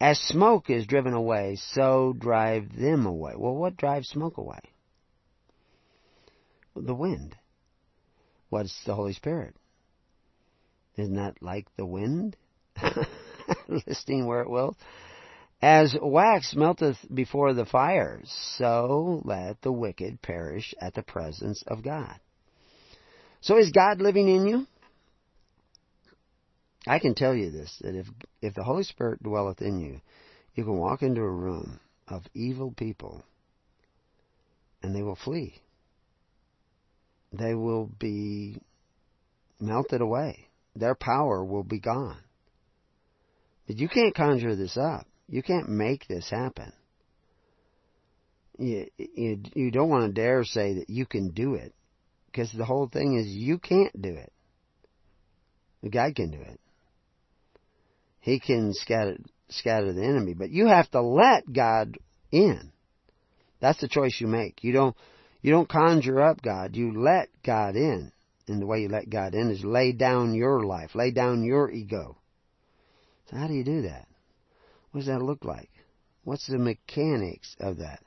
As smoke is driven away, so drive them away. Well, what drives smoke away? The wind. What's the Holy Spirit? Isn't that like the wind? Listing where it will. As wax melteth before the fire, so let the wicked perish at the presence of God. So is God living in you? I can tell you this, that if, if the Holy Spirit dwelleth in you, you can walk into a room of evil people and they will flee they will be melted away. Their power will be gone. But you can't conjure this up. You can't make this happen. You, you, you don't want to dare say that you can do it. Because the whole thing is you can't do it. God can do it. He can scatter, scatter the enemy. But you have to let God in. That's the choice you make. You don't, you don't conjure up God. You let God in. And the way you let God in is lay down your life, lay down your ego. So how do you do that? What does that look like? What's the mechanics of that?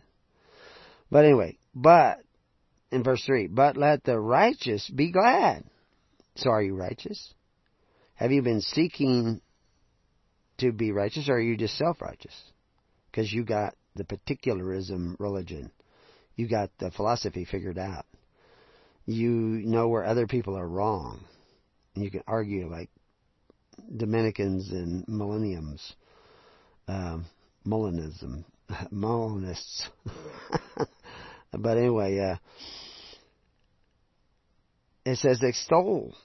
But anyway, but, in verse 3, but let the righteous be glad. So are you righteous? Have you been seeking to be righteous or are you just self-righteous? Because you got the particularism religion you got the philosophy figured out. You know where other people are wrong. And you can argue like Dominicans and millenniums, um, Molinism, Molinists. but anyway, uh, it says, extol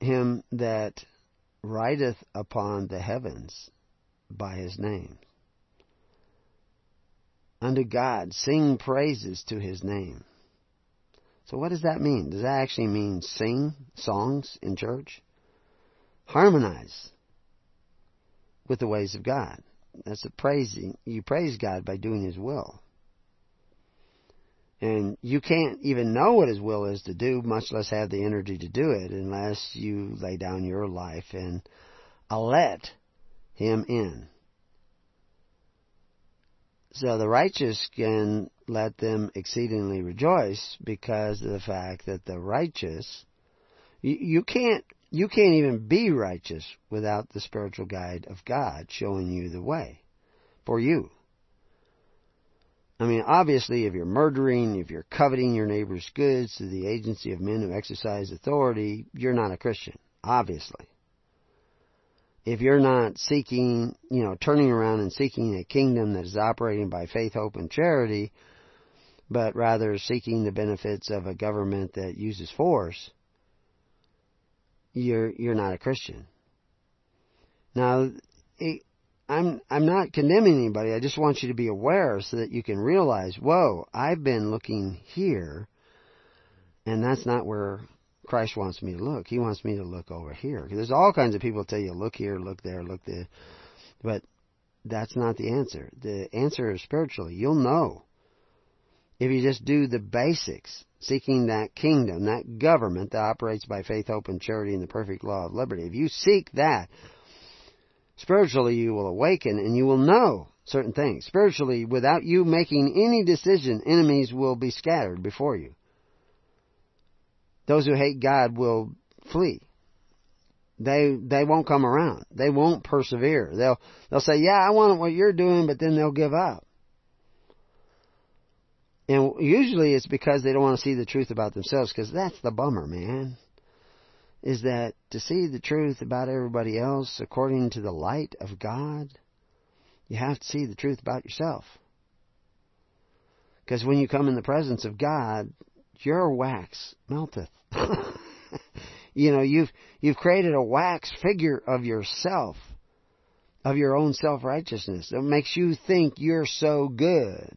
him that rideth upon the heavens by his name. Unto God, sing praises to his name. So what does that mean? Does that actually mean sing songs in church? Harmonize with the ways of God. That's a praising. You praise God by doing His will. And you can't even know what His will is to do, much less have the energy to do it, unless you lay down your life and uh, let Him in. So the righteous can let them exceedingly rejoice because of the fact that the righteous, you, can't you can't even be righteous without the spiritual guide of God showing you the way for you. I mean, obviously, if you're murdering, if you're coveting your neighbor's goods through the agency of men who exercise authority, you're not a Christian, obviously. If you're not seeking, you know, turning around and seeking a kingdom that is operating by faith, hope, and charity, but rather seeking the benefits of a government that uses force, you're you're not a Christian. Now, it, I'm I'm not condemning anybody. I just want you to be aware so that you can realize, whoa, I've been looking here, and that's not where Christ wants me to look. He wants me to look over here. There's all kinds of people tell you, look here, look there, look there, but that's not the answer. The answer is spiritually. You'll know if you just do the basics, seeking that kingdom, that government that operates by faith, hope, and charity and the perfect law of liberty, if you seek that, spiritually you will awaken and you will know certain things. Spiritually, without you making any decision, enemies will be scattered before you. Those who hate God will flee. They they won't come around. They won't persevere. They'll they'll say, "Yeah, I want what you're doing," but then they'll give up. And usually it's because they don't want to see the truth about themselves, because that's the bummer, man. Is that to see the truth about everybody else according to the light of God, you have to see the truth about yourself. Because when you come in the presence of God, your wax melteth. you know, you've you've created a wax figure of yourself, of your own self righteousness. That makes you think you're so good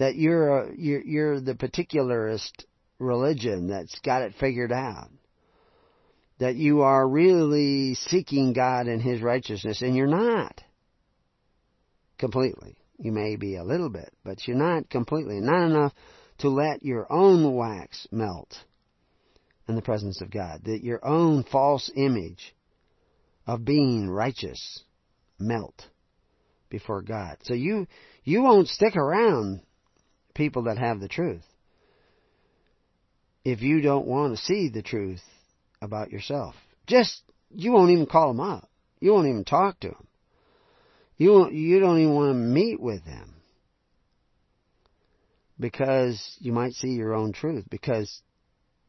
that you're a, you're, you're the particularist religion that's got it figured out. That you are really seeking God and His righteousness, and you're not completely. You may be a little bit, but you're not completely. Not enough to let your own wax melt in the presence of God. That your own false image of being righteous melt before God. So you you won't stick around people that have the truth. If you don't want to see the truth about yourself, just you won't even call them up. You won't even talk to them. You won't, you don't even want to meet with them because you might see your own truth. Because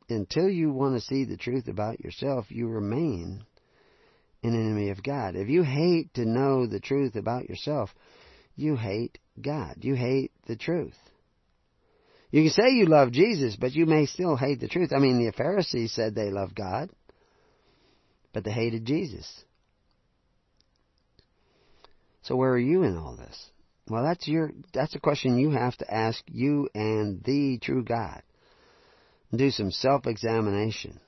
until you want to see the truth about yourself, you remain an enemy of God. If you hate to know the truth about yourself, you hate God. You hate the truth. You can say you love Jesus, but you may still hate the truth. I mean, the Pharisees said they loved God, but they hated Jesus. So where are you in all this? Well, that's your that's a question you have to ask you and the true God. Do some self-examination.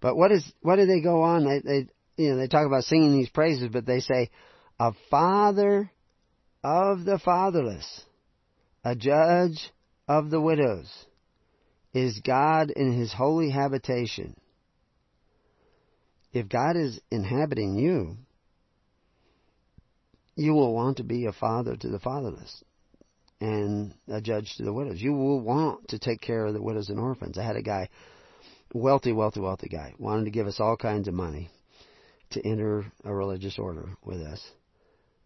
But what is what do they go on? They, they you know they talk about singing these praises, but they say, "A father of the fatherless." a judge of the widows, is God in his holy habitation. If God is inhabiting you, you will want to be a father to the fatherless and a judge to the widows. You will want to take care of the widows and orphans. I had a guy, wealthy, wealthy, wealthy guy, wanted to give us all kinds of money to enter a religious order with us.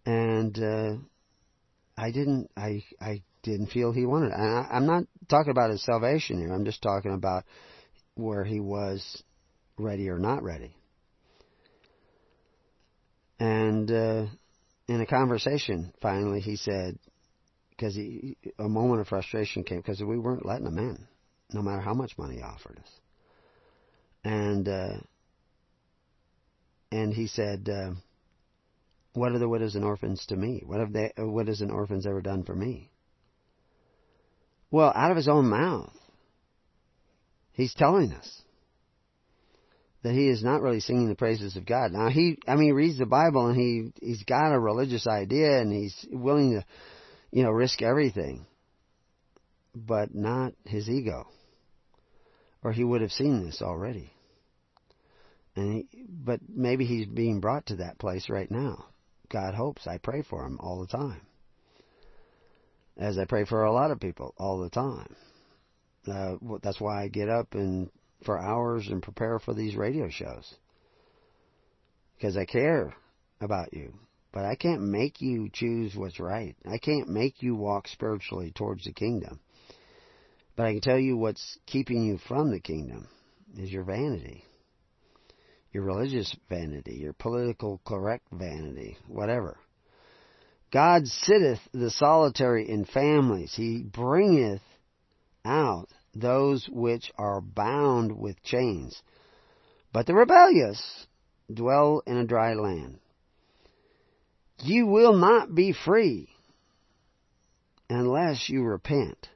And uh, I didn't. I I didn't feel he wanted. It. I, I'm not talking about his salvation here. I'm just talking about where he was ready or not ready. And uh, in a conversation, finally, he said, because a moment of frustration came because we weren't letting him in, no matter how much money he offered us. And uh, and he said, uh, What are the widows and orphans to me? What have the widows and orphans ever done for me? Well, out of his own mouth, he's telling us that he is not really singing the praises of God. Now he, I mean, he reads the Bible and he he's got a religious idea and he's willing to, you know, risk everything, but not his ego, or he would have seen this already. And he, but maybe he's being brought to that place right now. God hopes. I pray for him all the time. As I pray for a lot of people all the time. Uh, that's why I get up and for hours and prepare for these radio shows. Because I care about you. But I can't make you choose what's right. I can't make you walk spiritually towards the kingdom. But I can tell you what's keeping you from the kingdom is your vanity your religious vanity, your political correct vanity, whatever. God sitteth the solitary in families. He bringeth out those which are bound with chains. But the rebellious dwell in a dry land. You will not be free unless you repent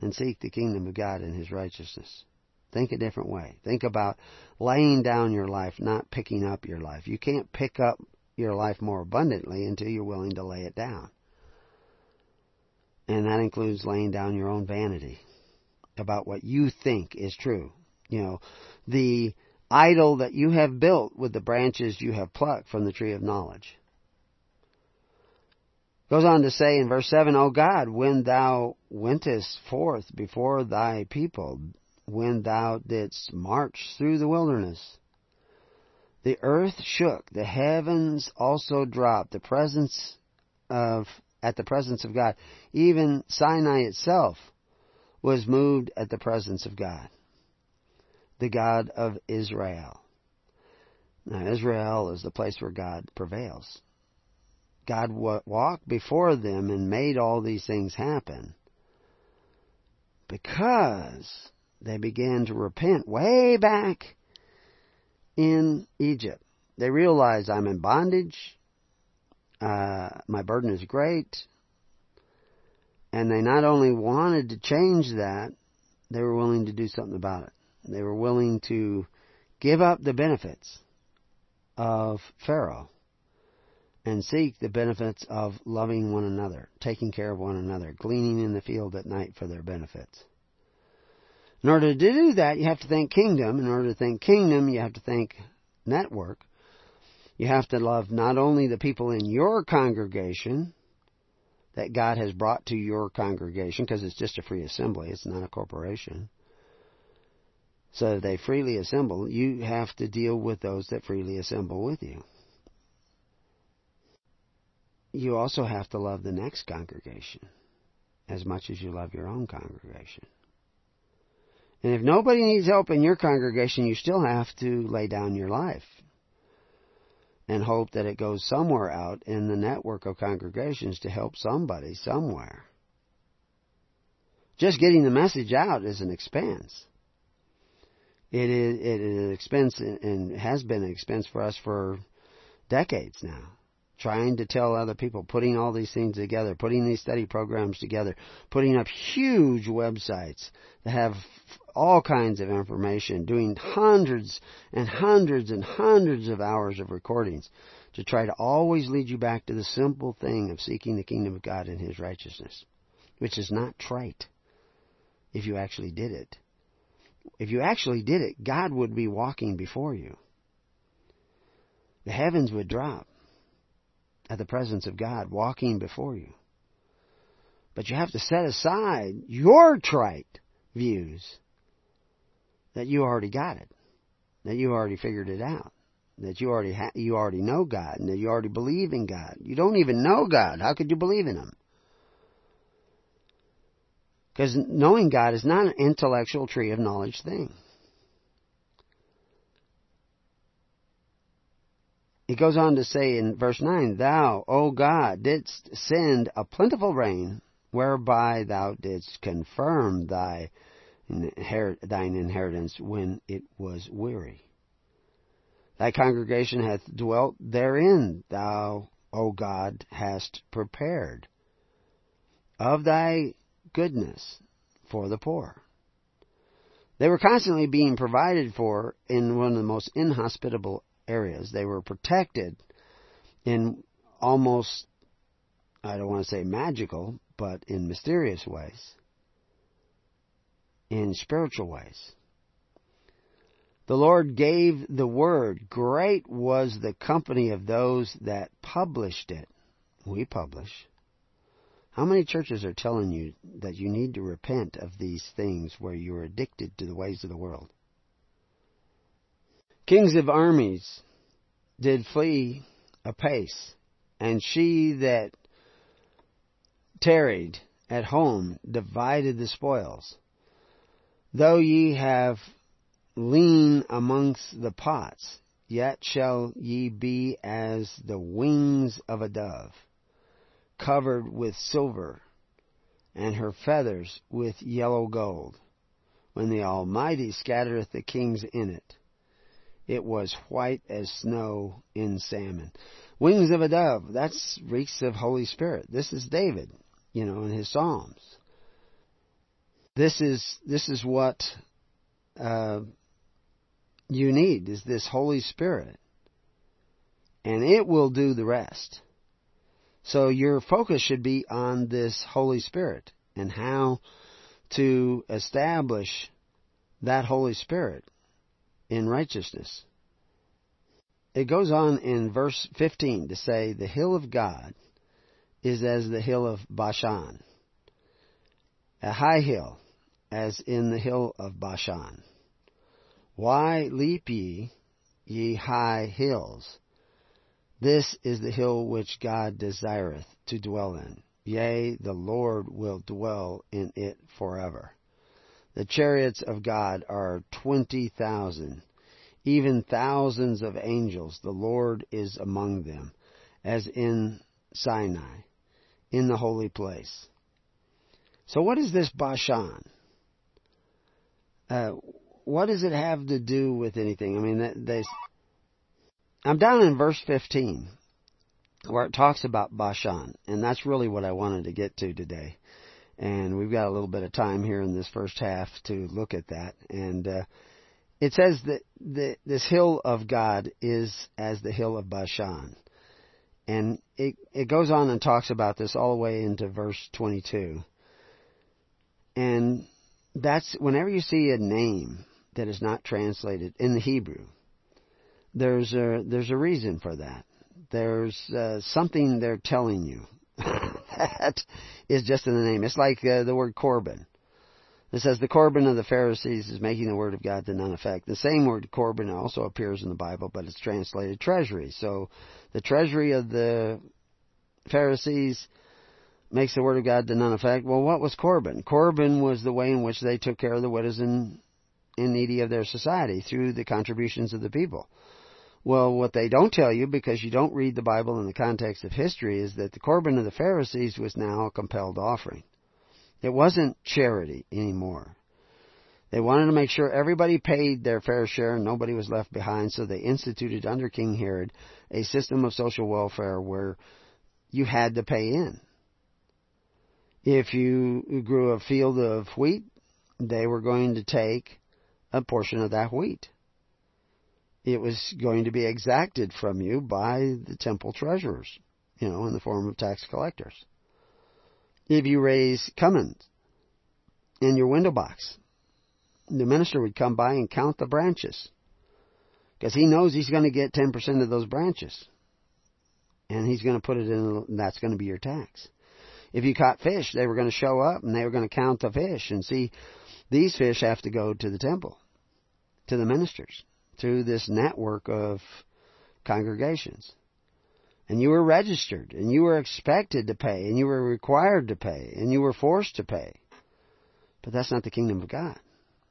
and seek the kingdom of God and His righteousness. Think a different way. Think about laying down your life, not picking up your life. You can't pick up your life more abundantly until you're willing to lay it down. And that includes laying down your own vanity about what you think is true. You know, the idol that you have built with the branches you have plucked from the tree of knowledge. Goes on to say in verse 7, O God, when thou wentest forth before thy people, when thou didst march through the wilderness. The earth shook, the heavens also dropped, the presence of at the presence of God. Even Sinai itself was moved at the presence of God, the God of Israel. Now, Israel is the place where God prevails. God walked before them and made all these things happen because they began to repent way back in Egypt. They realized I'm in bondage. Uh, my burden is great. And they not only wanted to change that, they were willing to do something about it. They were willing to give up the benefits of Pharaoh and seek the benefits of loving one another, taking care of one another, gleaning in the field at night for their benefits. In order to do that, you have to think kingdom. In order to think kingdom, you have to think network. You have to love not only the people in your congregation that God has brought to your congregation, because it's just a free assembly, it's not a corporation. So they freely assemble, you have to deal with those that freely assemble with you. You also have to love the next congregation as much as you love your own congregation. And if nobody needs help in your congregation, you still have to lay down your life and hope that it goes somewhere out in the network of congregations to help somebody somewhere. Just getting the message out is an expense. It is, it is an expense and has been an expense for us for decades now trying to tell other people, putting all these things together, putting these study programs together, putting up huge websites that have all kinds of information, doing hundreds and hundreds and hundreds of hours of recordings to try to always lead you back to the simple thing of seeking the kingdom of God and His righteousness, which is not trite if you actually did it. If you actually did it, God would be walking before you. The heavens would drop at the presence of God walking before you. But you have to set aside your trite views that you already got it, that you already figured it out, that you already ha- you already know God, and that you already believe in God. You don't even know God. How could you believe in Him? Because knowing God is not an intellectual tree of knowledge thing. He goes on to say in verse 9, Thou, O God, didst send a plentiful rain, whereby thou didst confirm thy, thine inheritance when it was weary. Thy congregation hath dwelt therein, thou, O God, hast prepared of thy goodness for the poor. They were constantly being provided for in one of the most inhospitable areas. They were protected in almost, I don't want to say magical, but in mysterious ways, in spiritual ways. The Lord gave the word. Great was the company of those that published it. We publish. How many churches are telling you that you need to repent of these things where you are addicted to the ways of the world? Kings of armies did flee apace, and she that tarried at home divided the spoils. Though ye have lean amongst the pots, yet shall ye be as the wings of a dove, covered with silver, and her feathers with yellow gold. When the Almighty scattereth the kings in it, it was white as snow in salmon. Wings of a dove, that's reeks of Holy Spirit. This is David, you know, in his Psalms. This is, this is what, uh, you need is this Holy Spirit. And it will do the rest. So your focus should be on this Holy Spirit and how to establish that Holy Spirit in righteousness. It goes on in verse 15 to say, The hill of God is as the hill of Bashan, a high hill, as in the hill of Bashan. Why leap ye, ye high hills? This is the hill which God desireth to dwell in. Yea, the Lord will dwell in it forever. The chariots of God are twenty thousand, even thousands of angels. The Lord is among them, as in Sinai, in the holy place. So what is this Bashan? Uh, what does it have to do with anything? I mean, they, I'm down in verse 15 where it talks about Bashan, and that's really what I wanted to get to today. And we've got a little bit of time here in this first half to look at that. And uh, it says that the, this hill of God is as the hill of Bashan. And it, it goes on and talks about this all the way into verse 22. And that's whenever you see a name that is not translated in the Hebrew. There's a there's a reason for that. There's uh, something they're telling you. that is just in the name. It's like uh, the word Corban. It says the Corban of the Pharisees is making the word of God to none effect. The same word Corban also appears in the Bible, but it's translated treasury. So the treasury of the Pharisees makes the word of God to none effect. Well, what was Corban? Corban was the way in which they took care of the widows and needy of their society through the contributions of the people. Well, what they don't tell you, because you don't read the Bible in the context of history, is that the Corban of the Pharisees was now a compelled offering. It wasn't charity anymore. They wanted to make sure everybody paid their fair share and nobody was left behind, so they instituted under King Herod a system of social welfare where you had to pay in. If you grew a field of wheat, they were going to take a portion of that wheat. It was going to be exacted from you by the temple treasurers, you know, in the form of tax collectors. If you raise cummins in your window box, the minister would come by and count the branches. Because he knows he's going to get 10% of those branches. And he's going to put it in, and that's going to be your tax. If you caught fish, they were going to show up and they were going to count the fish and see these fish have to go to the temple, to the ministers, through this network of congregations. And you were registered, and you were expected to pay, and you were required to pay, and you were forced to pay. But that's not the kingdom of God.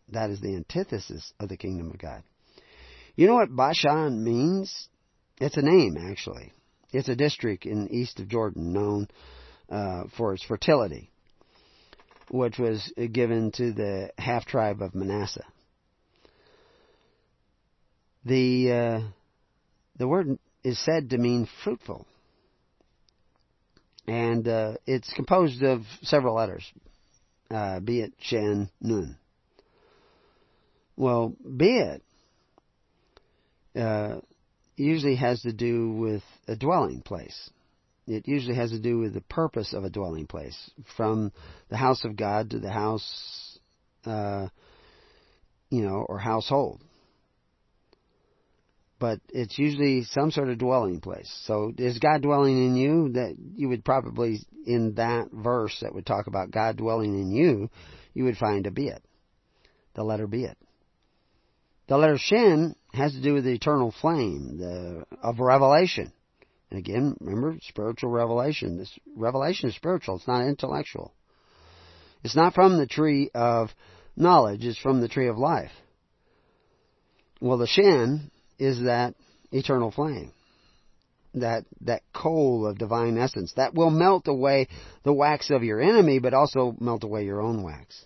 That is the antithesis of the kingdom of God. You know what Bashan means? It's a name, actually. It's a district in east of Jordan known uh, for its fertility which was given to the half tribe of Manasseh. The uh, the word is said to mean fruitful. And uh, it's composed of several letters, uh, Beit, Shin, Nun. Well, Beit uh, usually has to do with a dwelling place. It usually has to do with the purpose of a dwelling place, from the house of God to the house, uh, you know, or household but it's usually some sort of dwelling place. So is God dwelling in you? That you would probably in that verse that would talk about God dwelling in you, you would find a bit, the letter bit. The letter shin has to do with the eternal flame the, of revelation. And again, remember spiritual revelation. This revelation is spiritual; it's not intellectual. It's not from the tree of knowledge; it's from the tree of life. Well, the shin is that eternal flame. That, that coal of divine essence that will melt away the wax of your enemy, but also melt away your own wax.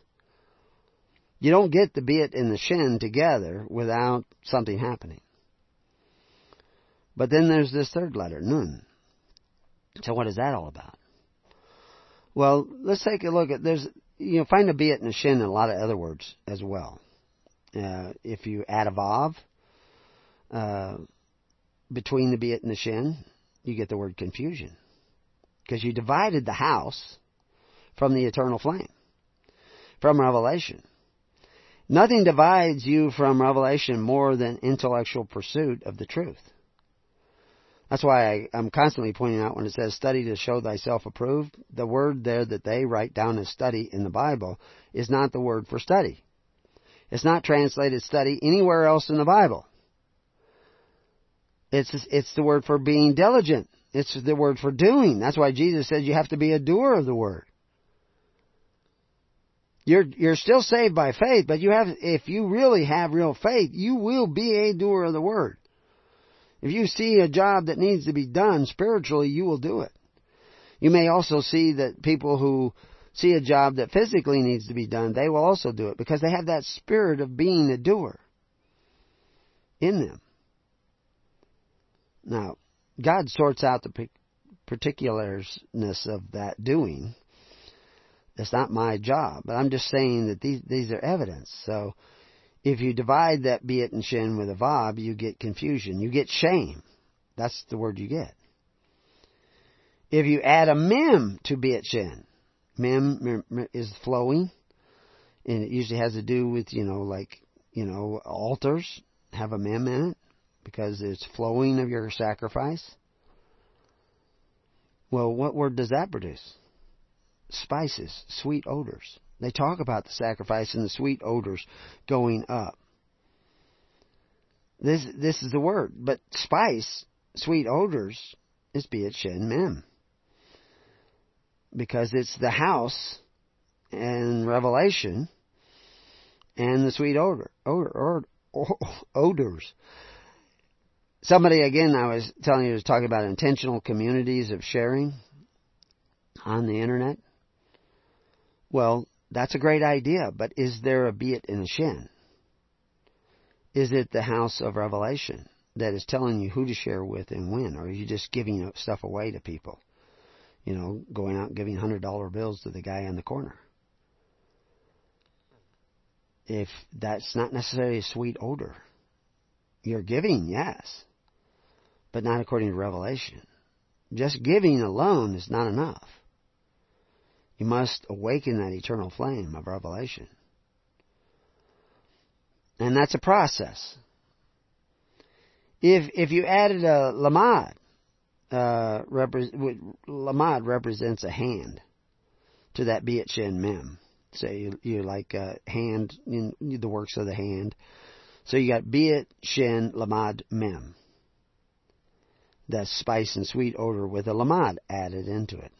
You don't get the bit and the shin together without something happening. But then there's this third letter, nun. So what is that all about? Well, let's take a look at there's you know find a bit and a shin in a lot of other words as well. Uh, if you add a vav, uh, between the bit and the shin, you get the word confusion. Because you divided the house from the eternal flame, from Revelation. Nothing divides you from Revelation more than intellectual pursuit of the truth. That's why I, am constantly pointing out when it says study to show thyself approved, the word there that they write down as study in the Bible is not the word for study. It's not translated study anywhere else in the Bible. It's, it's the word for being diligent. It's the word for doing. That's why Jesus says you have to be a doer of the word. You're, you're still saved by faith, but you have, if you really have real faith, you will be a doer of the word. If you see a job that needs to be done spiritually, you will do it. You may also see that people who see a job that physically needs to be done, they will also do it because they have that spirit of being a doer in them. Now, God sorts out the particularness of that doing. It's not my job, but I'm just saying that these these are evidence. So, if you divide that bit and shin with a vav, you get confusion. You get shame. That's the word you get. If you add a mem to bit shin, mem is flowing, and it usually has to do with you know like you know altars have a mem in it because it's flowing of your sacrifice. Well, what word does that produce? Spices, sweet odors. They talk about the sacrifice and the sweet odors going up. This this is the word, but spice, sweet odors, is beit shen mem. Because it's the house and Revelation and the sweet odor, odor, odor odors. Somebody, again, I was telling you, was talking about intentional communities of sharing on the internet. Well, that's a great idea, but is there a beit in a shin? Is it the house of revelation that is telling you who to share with and when, or are you just giving stuff away to people? You know, going out and giving hundred dollar bills to the guy on the corner. If that's not necessarily a sweet odor, you're giving, yes but not according to Revelation. Just giving alone is not enough. You must awaken that eternal flame of revelation. And that's a process. If if you added a lamad, uh, repre- lamad represents a hand to that beit shin mem. Say you, you like a hand in the works of the hand. So you got beit shin lamad mem that spice and sweet odor with a lamad added into it,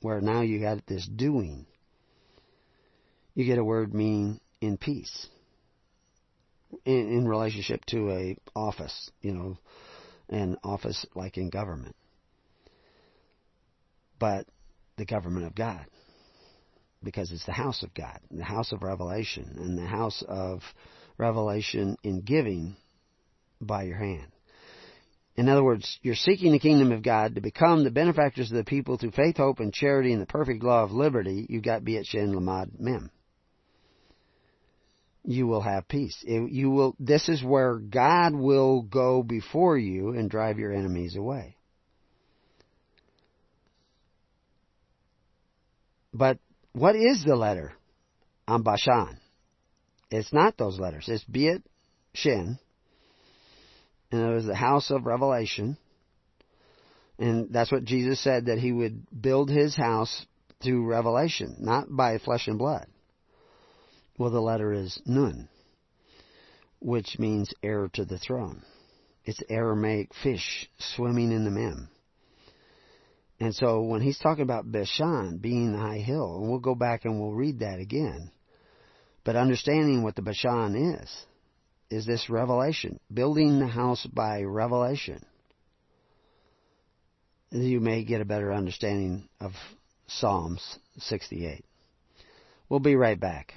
where now you got this doing. You get a word meaning in peace, in, in relationship to a office, you know, an office like in government, but the government of God, because it's the house of God, the house of revelation, and the house of revelation in giving by your hand. In other words, you're seeking the kingdom of God to become the benefactors of the people through faith, hope, and charity and the perfect law of liberty. You've got Beit Shin Lamad Mem. You will have peace. You will, this is where God will go before you and drive your enemies away. But what is the letter on Bashan? It's not those letters. It's Beit Shin and it was the house of revelation. And that's what Jesus said that he would build his house through revelation, not by flesh and blood. Well, the letter is Nun, which means heir to the throne. It's Aramaic fish swimming in the mem. And so when he's talking about Bashan being the high hill, and we'll go back and we'll read that again, but understanding what the Bashan is, is this revelation, building the house by revelation. You may get a better understanding of Psalms 68. We'll be right back.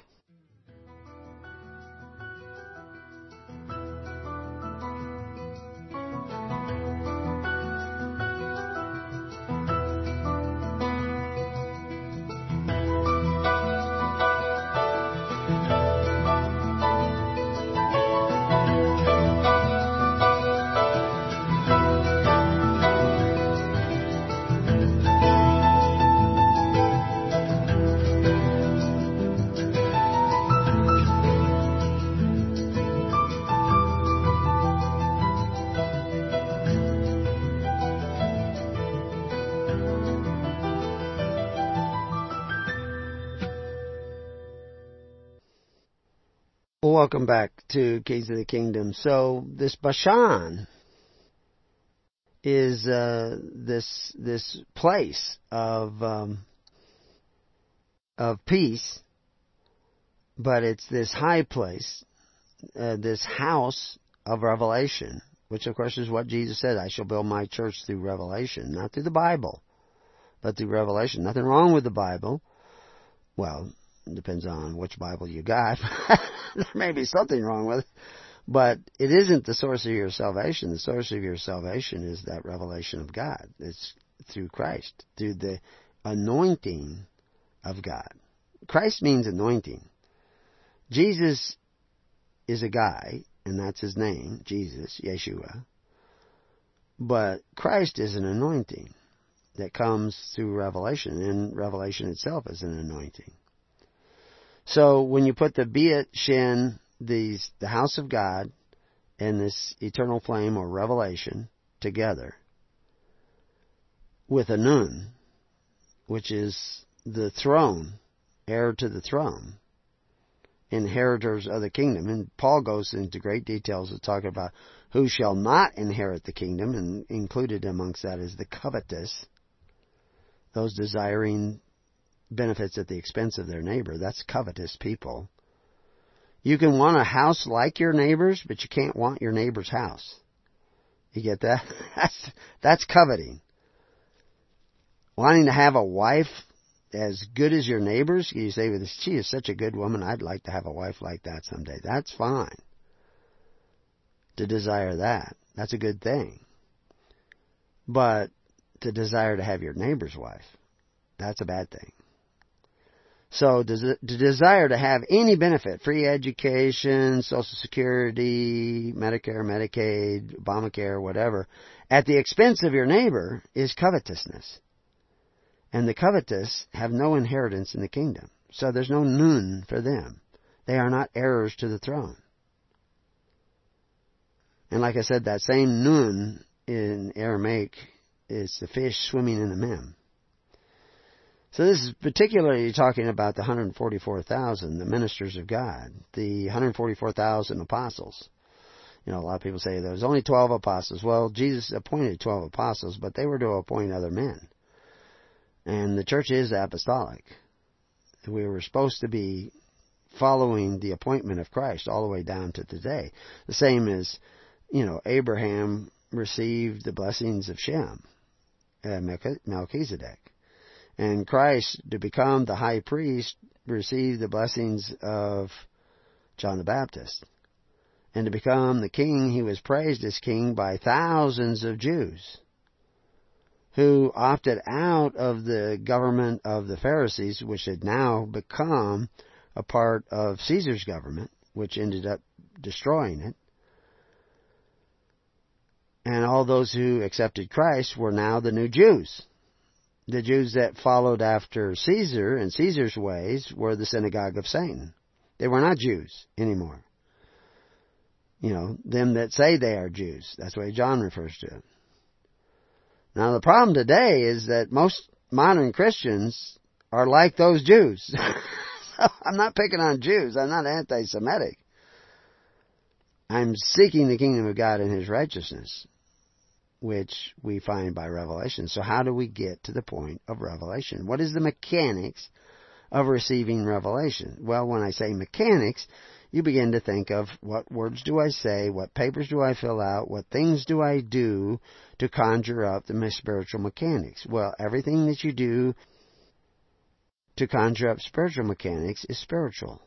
Welcome back to Keys of the Kingdom. So this Bashan is uh, this this place of um, of peace, but it's this high place, uh, this house of revelation, which of course is what Jesus said: "I shall build my church through revelation, not through the Bible, but through revelation." Nothing wrong with the Bible. Well, depends on which Bible you got. there may be something wrong with it. But it isn't the source of your salvation. The source of your salvation is that revelation of God. It's through Christ, through the anointing of God. Christ means anointing. Jesus is a guy, and that's his name, Jesus, Yeshua. But Christ is an anointing that comes through revelation, and revelation itself is an anointing. So when you put the Beit Shin, these, the house of God, and this eternal flame or revelation together with a Nun, which is the throne, heir to the throne, inheritors of the kingdom. And Paul goes into great details of talking about who shall not inherit the kingdom, and included amongst that is the covetous, those desiring benefits at the expense of their neighbor. That's covetous people. You can want a house like your neighbor's, but you can't want your neighbor's house. You get that? That's, that's coveting. Wanting to have a wife as good as your neighbor's, you say, she is such a good woman, I'd like to have a wife like that someday. That's fine. To desire that. That's a good thing. But to desire to have your neighbor's wife, that's a bad thing. So the desire to have any benefit, free education, Social Security, Medicare, Medicaid, Obamacare, whatever, at the expense of your neighbor is covetousness. And the covetous have no inheritance in the kingdom. So there's no nun for them. They are not heirs to the throne. And like I said, that same nun in Aramaic is the fish swimming in the mem. So this is particularly talking about the 144,000, the ministers of God, the 144,000 apostles. You know, a lot of people say there was only 12 apostles. Well, Jesus appointed 12 apostles, but they were to appoint other men. And the church is apostolic. We were supposed to be following the appointment of Christ all the way down to today. The same as, you know, Abraham received the blessings of Shem, uh, Melchizedek. And Christ, to become the high priest, received the blessings of John the Baptist. And to become the king, he was praised as king by thousands of Jews who opted out of the government of the Pharisees, which had now become a part of Caesar's government, which ended up destroying it. And all those who accepted Christ were now the new Jews. The Jews that followed after Caesar and Caesar's ways were the synagogue of Satan. They were not Jews anymore. You know, them that say they are Jews. That's the way John refers to it. Now the problem today is that most modern Christians are like those Jews. I'm not picking on Jews. I'm not anti-Semitic. I'm seeking the kingdom of God and His righteousness, which we find by revelation. So how do we get to the point of revelation? What is the mechanics of receiving revelation? Well, when I say mechanics, you begin to think of what words do I say, what papers do I fill out, what things do I do to conjure up the spiritual mechanics. Well, everything that you do to conjure up spiritual mechanics is spiritual.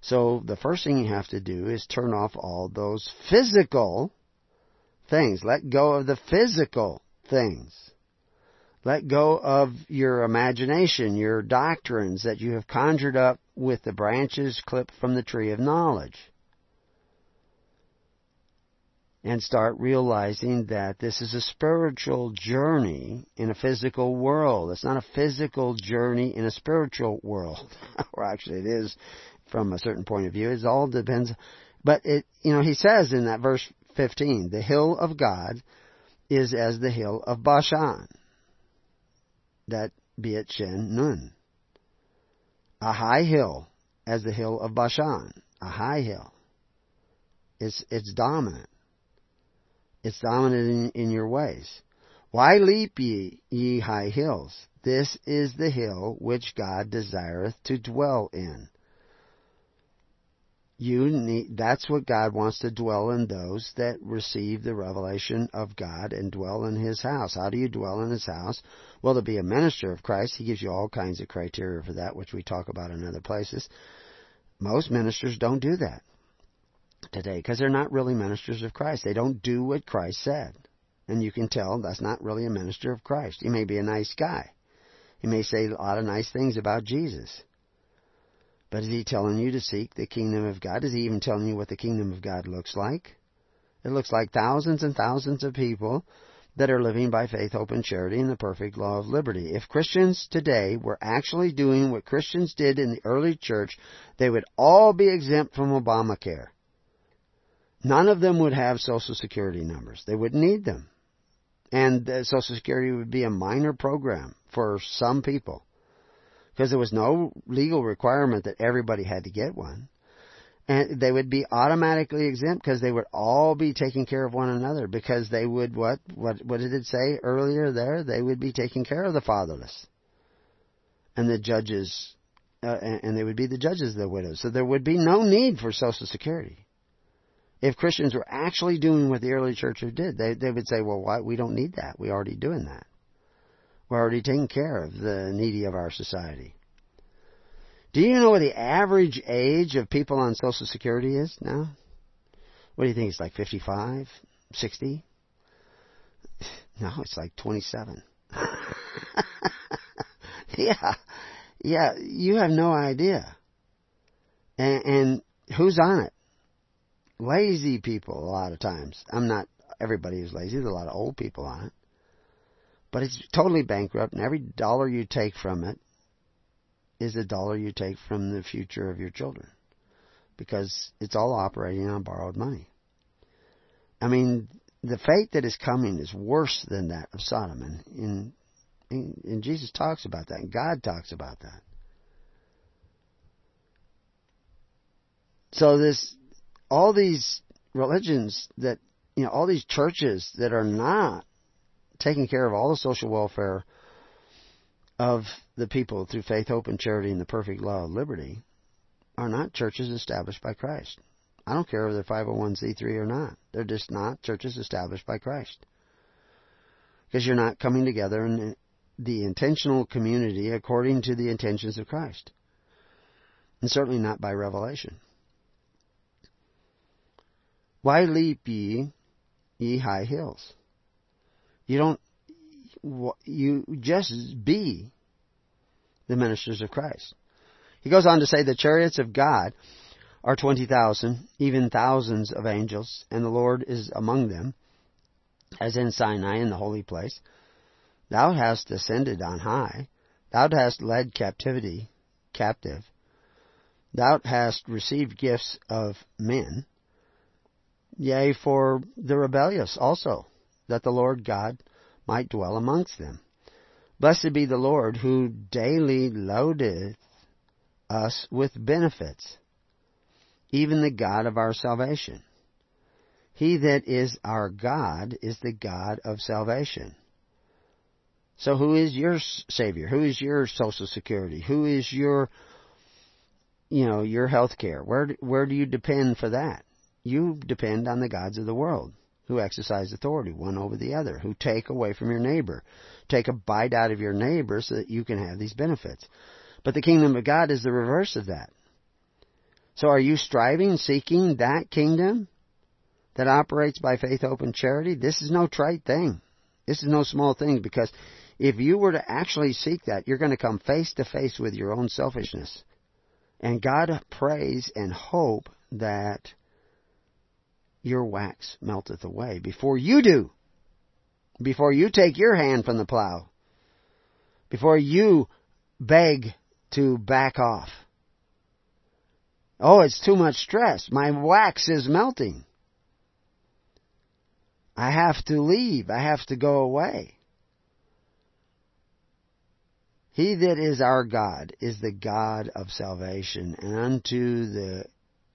So the first thing you have to do is turn off all those physical things. Let go of the physical things. Let go of your imagination, your doctrines that you have conjured up with the branches clipped from the tree of knowledge. And start realizing that this is a spiritual journey in a physical world. It's not a physical journey in a spiritual world. or actually it is from a certain point of view. It all depends. But it, you know, he says in that verse 15, the hill of God is as the hill of Bashan that Beit Shen Nun. A high hill as the hill of Bashan. A high hill. It's, it's dominant. It's dominant in, in your ways. Why leap ye, ye high hills? This is the hill which God desireth to dwell in. You need, that's what God wants to dwell in those that receive the revelation of God and dwell in His house. How do you dwell in His house? Well, to be a minister of Christ, He gives you all kinds of criteria for that, which we talk about in other places. Most ministers don't do that today because they're not really ministers of Christ. They don't do what Christ said. And you can tell that's not really a minister of Christ. He may be a nice guy. He may say a lot of nice things about Jesus. But is he telling you to seek the kingdom of God? Is he even telling you what the kingdom of God looks like? It looks like thousands and thousands of people that are living by faith, hope, and charity in the perfect law of liberty. If Christians today were actually doing what Christians did in the early church, they would all be exempt from Obamacare. None of them would have Social Security numbers. They wouldn't need them. And uh, Social Security would be a minor program for some people because there was no legal requirement that everybody had to get one. And they would be automatically exempt because they would all be taking care of one another because they would what what what did it say earlier there? They would be taking care of the fatherless and the judges, uh, and, and they would be the judges of the widows. So there would be no need for Social Security if Christians were actually doing what the early church did. They they would say, well, why we don't need that? We're already doing that. We're already taking care of the needy of our society. Do you know what the average age of people on Social Security is now? What do you think? It's like 55? 60? No, it's like 27. yeah. Yeah, you have no idea. And, and who's on it? Lazy people a lot of times. I'm not everybody is lazy. There's a lot of old people on it. But it's totally bankrupt, and every dollar you take from it is a dollar you take from the future of your children. Because it's all operating on borrowed money. I mean, the fate that is coming is worse than that of Sodom. And, and, and Jesus talks about that, and God talks about that. So this, all these religions that, you know, all these churches that are not taking care of all the social welfare of the people through faith, hope, and charity and the perfect law of liberty are not churches established by Christ. I don't care if they're 501c3 or not. They're just not churches established by Christ. Because you're not coming together in the intentional community according to the intentions of Christ. And certainly not by revelation. Why leap ye, ye high hills? You don't, you just be the ministers of Christ. He goes on to say the chariots of God are 20,000, even thousands of angels, and the Lord is among them, as in Sinai in the holy place. Thou hast ascended on high. Thou hast led captivity captive. Thou hast received gifts of men, yea, for the rebellious also, that the Lord God might dwell amongst them. Blessed be the Lord who daily loadeth us with benefits, even the God of our salvation. He that is our God is the God of salvation. So who is your Savior? Who is your Social Security? Who is your, you know, your health care? Where, where do you depend for that? You depend on the gods of the world who exercise authority one over the other, who take away from your neighbor. Take a bite out of your neighbor so that you can have these benefits. But the kingdom of God is the reverse of that. So are you striving, seeking that kingdom that operates by faith, hope, and charity? This is no trite thing. This is no small thing because if you were to actually seek that, you're going to come face to face with your own selfishness. And God prays and hope that your wax melteth away before you do. Before you take your hand from the plow. Before you beg to back off. Oh, it's too much stress. My wax is melting. I have to leave. I have to go away. He that is our God is the God of salvation, and unto the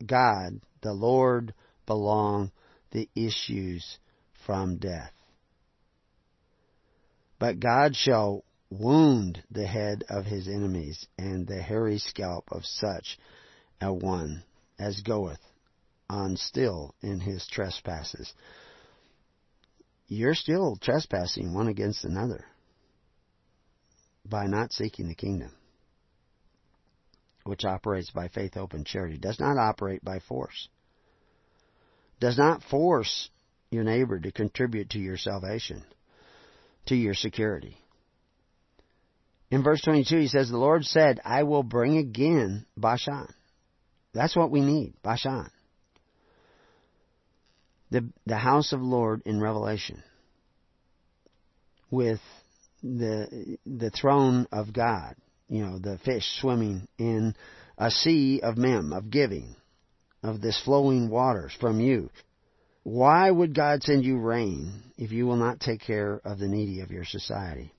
God, the Lord, belong the issues from death. But God shall wound the head of his enemies, and the hairy scalp of such a one as goeth on still in his trespasses. You're still trespassing one against another by not seeking the kingdom, which operates by faith, hope, and charity, does not operate by force does not force your neighbor to contribute to your salvation, to your security. In verse 22, he says, The Lord said, I will bring again Bashan. That's what we need, Bashan. The, the house of Lord in Revelation with the, the throne of God, you know, the fish swimming in a sea of mem, of giving, of this flowing waters from you. Why would God send you rain if you will not take care of the needy of your society?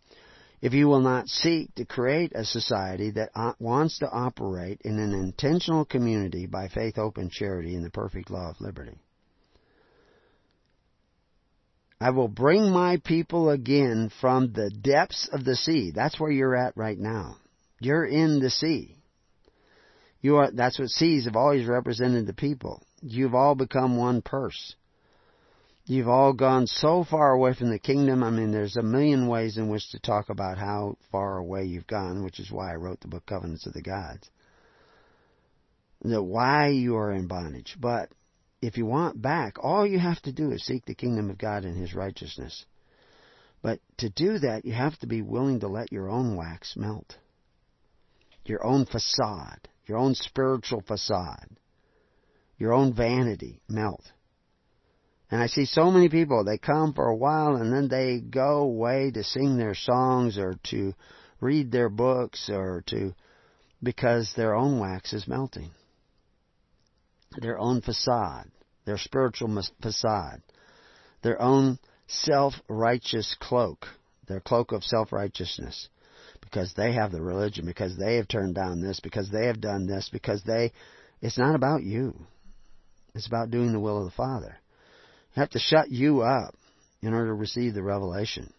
If you will not seek to create a society that uh, wants to operate in an intentional community by faith, hope, and charity in the perfect law of liberty? I will bring my people again from the depths of the sea. That's where you're at right now. You're in the sea. You are, that's what seas have always represented the people. You've all become one purse. You've all gone so far away from the kingdom. I mean, there's a million ways in which to talk about how far away you've gone, which is why I wrote the book Covenants of the Gods. That why you are in bondage. But if you want back, all you have to do is seek the kingdom of God and His righteousness. But to do that, you have to be willing to let your own wax melt. Your own facade your own spiritual facade, your own vanity melt. And I see so many people, they come for a while and then they go away to sing their songs or to read their books or to, because their own wax is melting. Their own facade, their spiritual facade, their own self-righteous cloak, their cloak of self-righteousness because they have the religion, because they have turned down this, because they have done this, because they. It's not about you. It's about doing the will of the Father. You have to shut you up in order to receive the revelation.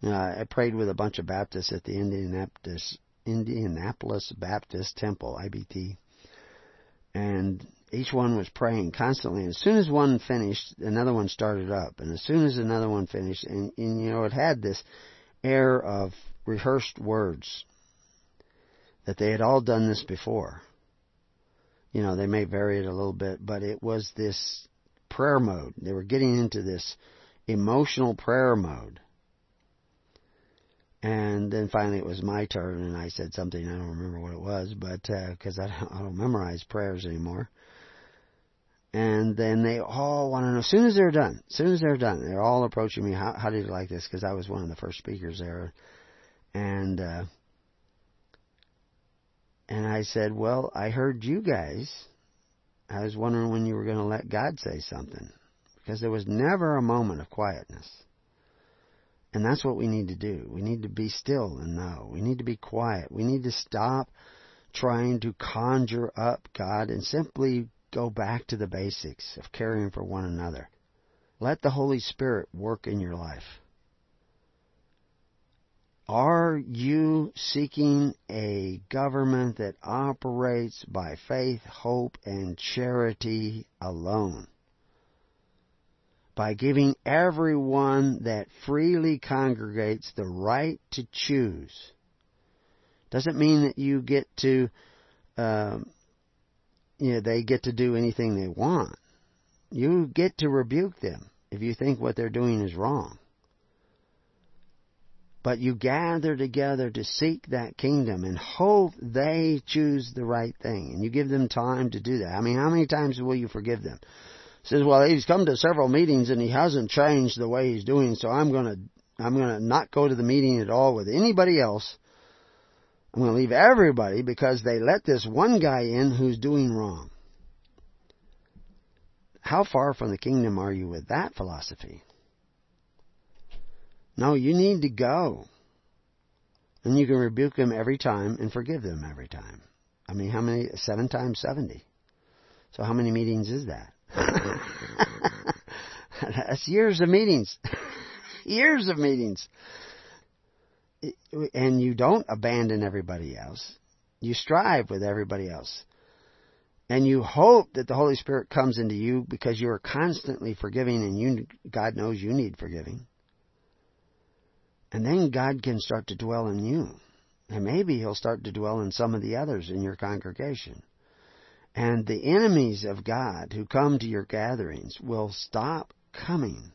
You know, I prayed with a bunch of Baptists at the Indianapolis, Indianapolis Baptist Temple, IBT, and each one was praying constantly. As soon as one finished, another one started up, and as soon as another one finished, and, and you know, it had this air of rehearsed words that they had all done this before. You know, they may vary it a little bit, but it was this prayer mode. They were getting into this emotional prayer mode. And then finally it was my turn, and I said something, I don't remember what it was, but, because uh, I, don't, I don't memorize prayers anymore. And then they all want to know, as soon as they're done, as soon as they're done, they're all approaching me, how, how did you like this? Because I was one of the first speakers there. And, uh, and I said, well, I heard you guys. I was wondering when you were going to let God say something. Because there was never a moment of quietness. And that's what we need to do. We need to be still and know. We need to be quiet. We need to stop trying to conjure up God and simply go back to the basics of caring for one another. Let the Holy Spirit work in your life. Are you seeking a government that operates by faith, hope, and charity alone? By giving everyone that freely congregates the right to choose. Doesn't mean that you get to, um, you know, they get to do anything they want. You get to rebuke them if you think what they're doing is wrong but you gather together to seek that kingdom and hope they choose the right thing. And you give them time to do that. I mean, how many times will you forgive them? Says, well, he's come to several meetings and he hasn't changed the way he's doing, so I'm gonna, I'm gonna not go to the meeting at all with anybody else. I'm gonna leave everybody because they let this one guy in who's doing wrong. How far from the kingdom are you with that philosophy? No, you need to go. And you can rebuke them every time and forgive them every time. I mean, how many? Seven times 70. So how many meetings is that? That's years of meetings. years of meetings. And you don't abandon everybody else. You strive with everybody else. And you hope that the Holy Spirit comes into you because you are constantly forgiving and you, God knows you need forgiving. And then God can start to dwell in you. And maybe He'll start to dwell in some of the others in your congregation. And the enemies of God who come to your gatherings will stop coming.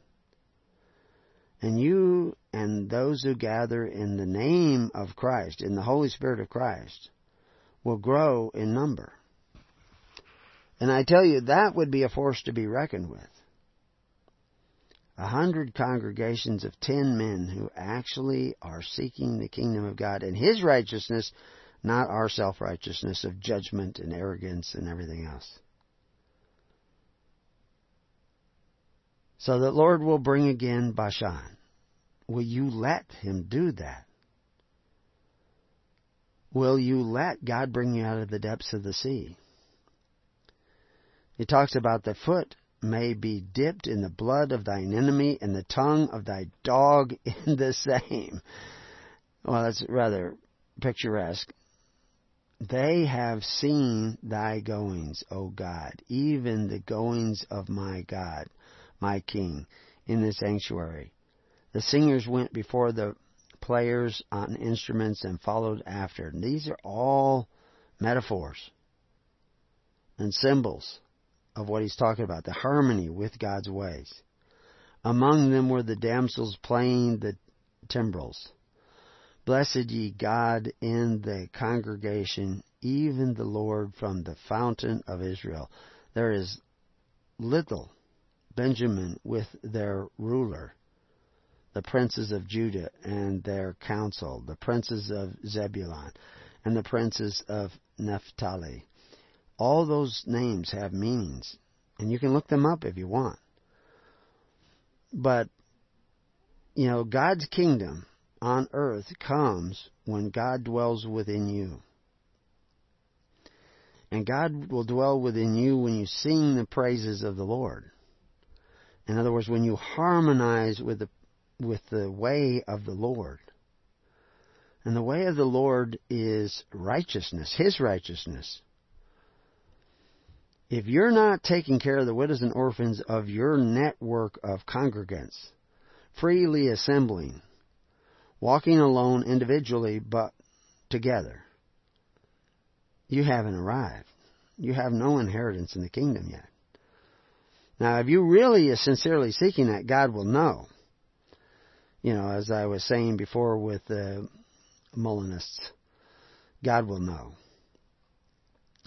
And you and those who gather in the name of Christ, in the Holy Spirit of Christ, will grow in number. And I tell you, that would be a force to be reckoned with a hundred congregations of ten men who actually are seeking the kingdom of God and His righteousness, not our self righteousness of judgment and arrogance and everything else. So the Lord will bring again Bashan. Will you let Him do that? Will you let God bring you out of the depths of the sea? He talks about the foot may be dipped in the blood of thine enemy, and the tongue of thy dog in the same. Well, that's rather picturesque. They have seen thy goings, O God, even the goings of my God, my King, in the sanctuary. The singers went before the players on instruments and followed after. And these are all metaphors and symbols of what he's talking about, the harmony with God's ways. Among them were the damsels playing the timbrels. Blessed ye God in the congregation, even the Lord from the fountain of Israel. There is little Benjamin with their ruler, the princes of Judah and their council, the princes of Zebulun, and the princes of Naphtali. All those names have meanings, and you can look them up if you want. But, you know, God's kingdom on earth comes when God dwells within you. And God will dwell within you when you sing the praises of the Lord. In other words, when you harmonize with the, with the way of the Lord. And the way of the Lord is righteousness, His righteousness. If you're not taking care of the widows and orphans of your network of congregants, freely assembling, walking alone individually but together, you haven't arrived. You have no inheritance in the kingdom yet. Now, if you really are sincerely seeking that, God will know. You know, as I was saying before with the Molinists, God will know.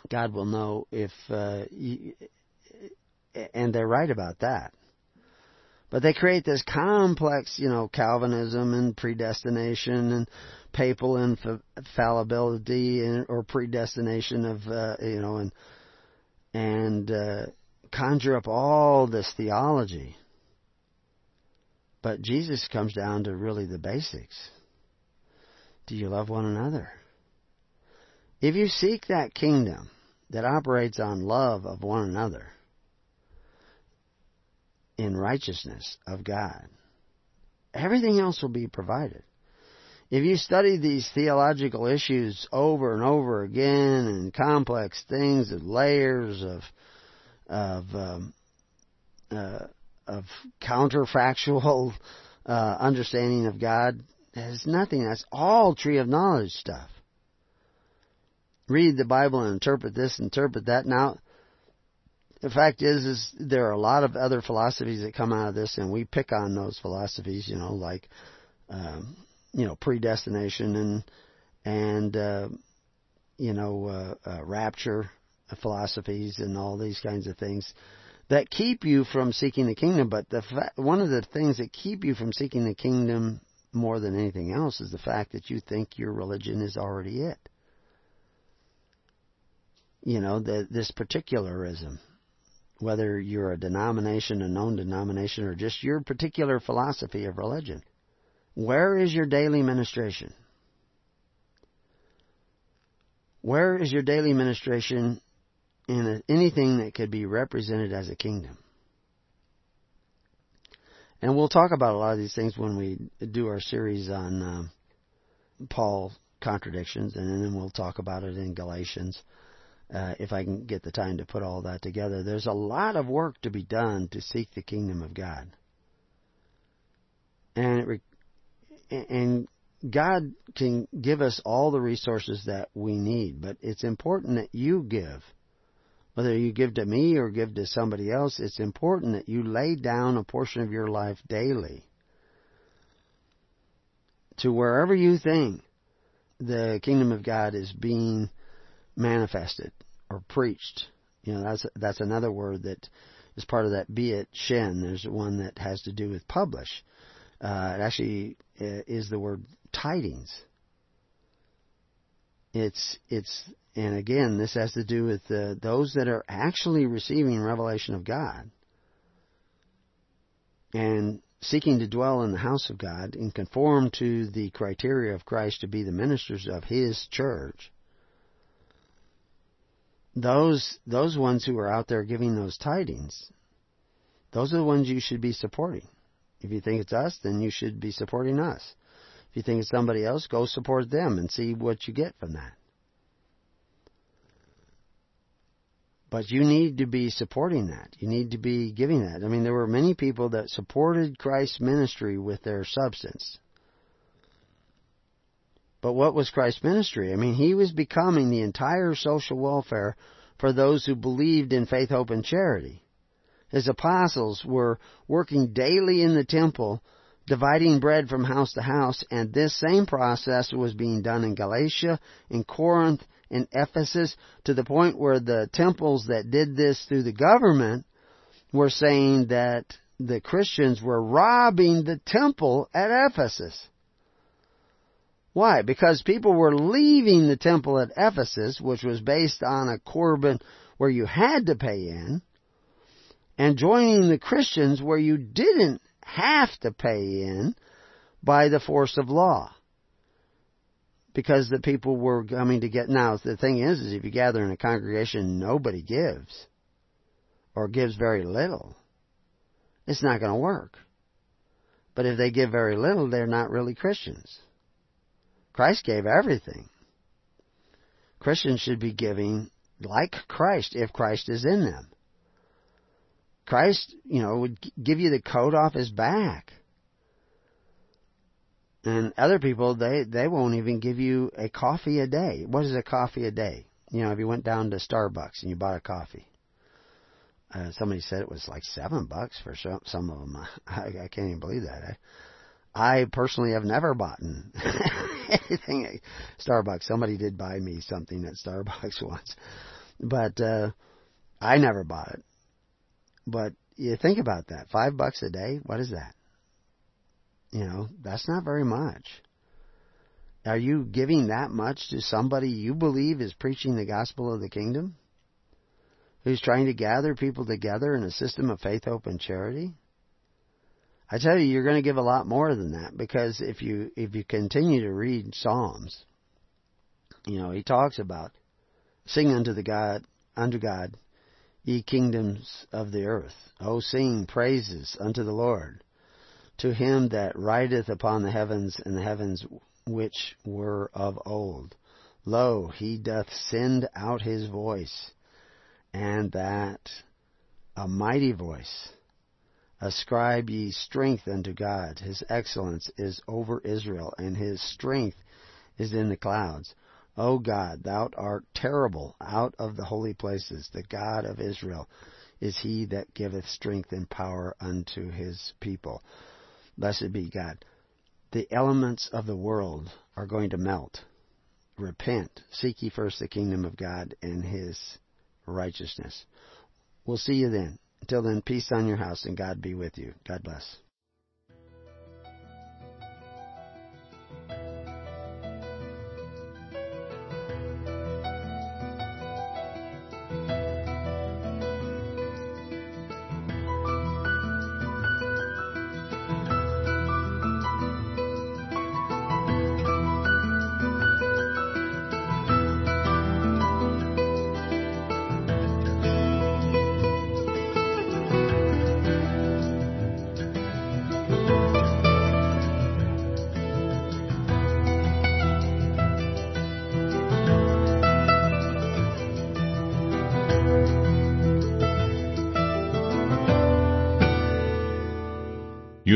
God will know if, uh, you, and they're right about that. But they create this complex, you know, Calvinism and predestination and papal infallibility and, or predestination of, uh, you know, and and uh, conjure up all this theology. But Jesus comes down to really the basics. Do you love one another? If you seek that kingdom that operates on love of one another, in righteousness of God. Everything else will be provided. If you study these theological issues over and over again and complex things and layers of of um, uh, of counterfactual uh, understanding of God, there's nothing. That's all tree of knowledge stuff. Read the Bible and interpret this, interpret that. Now, the fact is, is there are a lot of other philosophies that come out of this, and we pick on those philosophies. You know, like um, you know predestination and and uh, you know uh, uh, rapture philosophies and all these kinds of things that keep you from seeking the kingdom. But the fa- one of the things that keep you from seeking the kingdom more than anything else is the fact that you think your religion is already it. You know, the, this particularism whether you're a denomination, a known denomination, or just your particular philosophy of religion. Where is your daily ministration? Where is your daily ministration in anything that could be represented as a kingdom? And we'll talk about a lot of these things when we do our series on um, Paul contradictions, and then we'll talk about it in Galatians uh, if I can get the time to put all that together. There's a lot of work to be done to seek the kingdom of God, and re- and God can give us all the resources that we need, but it's important that you give. Whether you give to me or give to somebody else, it's important that you lay down a portion of your life daily to wherever you think the kingdom of God is being manifested or preached. You know, that's that's another word that is part of that Beit Shin. There's one that has to do with publish. Uh, it actually uh, is the word tidings. It's it's and again this has to do with uh, those that are actually receiving revelation of God and seeking to dwell in the house of God and conform to the criteria of Christ to be the ministers of His church those those ones who are out there giving those tidings, those are the ones you should be supporting. If you think it's us, then you should be supporting us. If you think it's somebody else, go support them and see what you get from that. But you need to be supporting that. You need to be giving that. I mean, there were many people that supported Christ's ministry with their substance. But what was Christ's ministry? I mean, he was becoming the entire social welfare for those who believed in faith, hope, and charity. His apostles were working daily in the temple, dividing bread from house to house, and this same process was being done in Galatia, in Corinth, in Ephesus, to the point where the temples that did this through the government were saying that the Christians were robbing the temple at Ephesus. Why? Because people were leaving the temple at Ephesus, which was based on a Corban where you had to pay in, and joining the Christians where you didn't have to pay in by the force of law. Because the people were coming to get, now the thing is, is if you gather in a congregation, nobody gives, or gives very little, it's not going to work. But if they give very little, they're not really Christians. Christ gave everything. Christians should be giving like Christ if Christ is in them. Christ, you know, would give you the coat off his back. And other people, they, they won't even give you a coffee a day. What is a coffee a day? You know, if you went down to Starbucks and you bought a coffee. Uh, somebody said it was like seven bucks for some, some of them. I, I can't even believe that. I, personally have never bought anything at Starbucks. Somebody did buy me something at Starbucks once, but uh, I never bought it. But you think about that. Five bucks a day? What is that? You know, that's not very much. Are you giving that much to somebody you believe is preaching the gospel of the kingdom? Who's trying to gather people together in a system of faith, hope, and charity? I tell you, you're going to give a lot more than that because if you if you continue to read Psalms, you know he talks about sing unto the God unto God, ye kingdoms of the earth. O sing praises unto the Lord, to him that rideth upon the heavens and the heavens which were of old. Lo, he doth send out his voice, and that a mighty voice. Ascribe ye strength unto God. His excellence is over Israel, and his strength is in the clouds. O God, thou art terrible out of the holy places. The God of Israel is he that giveth strength and power unto his people. Blessed be God the elements of the world are going to melt. Repent. Seek ye first the kingdom of God and his righteousness. We'll see you then. Until then, peace on your house and God be with you. God bless.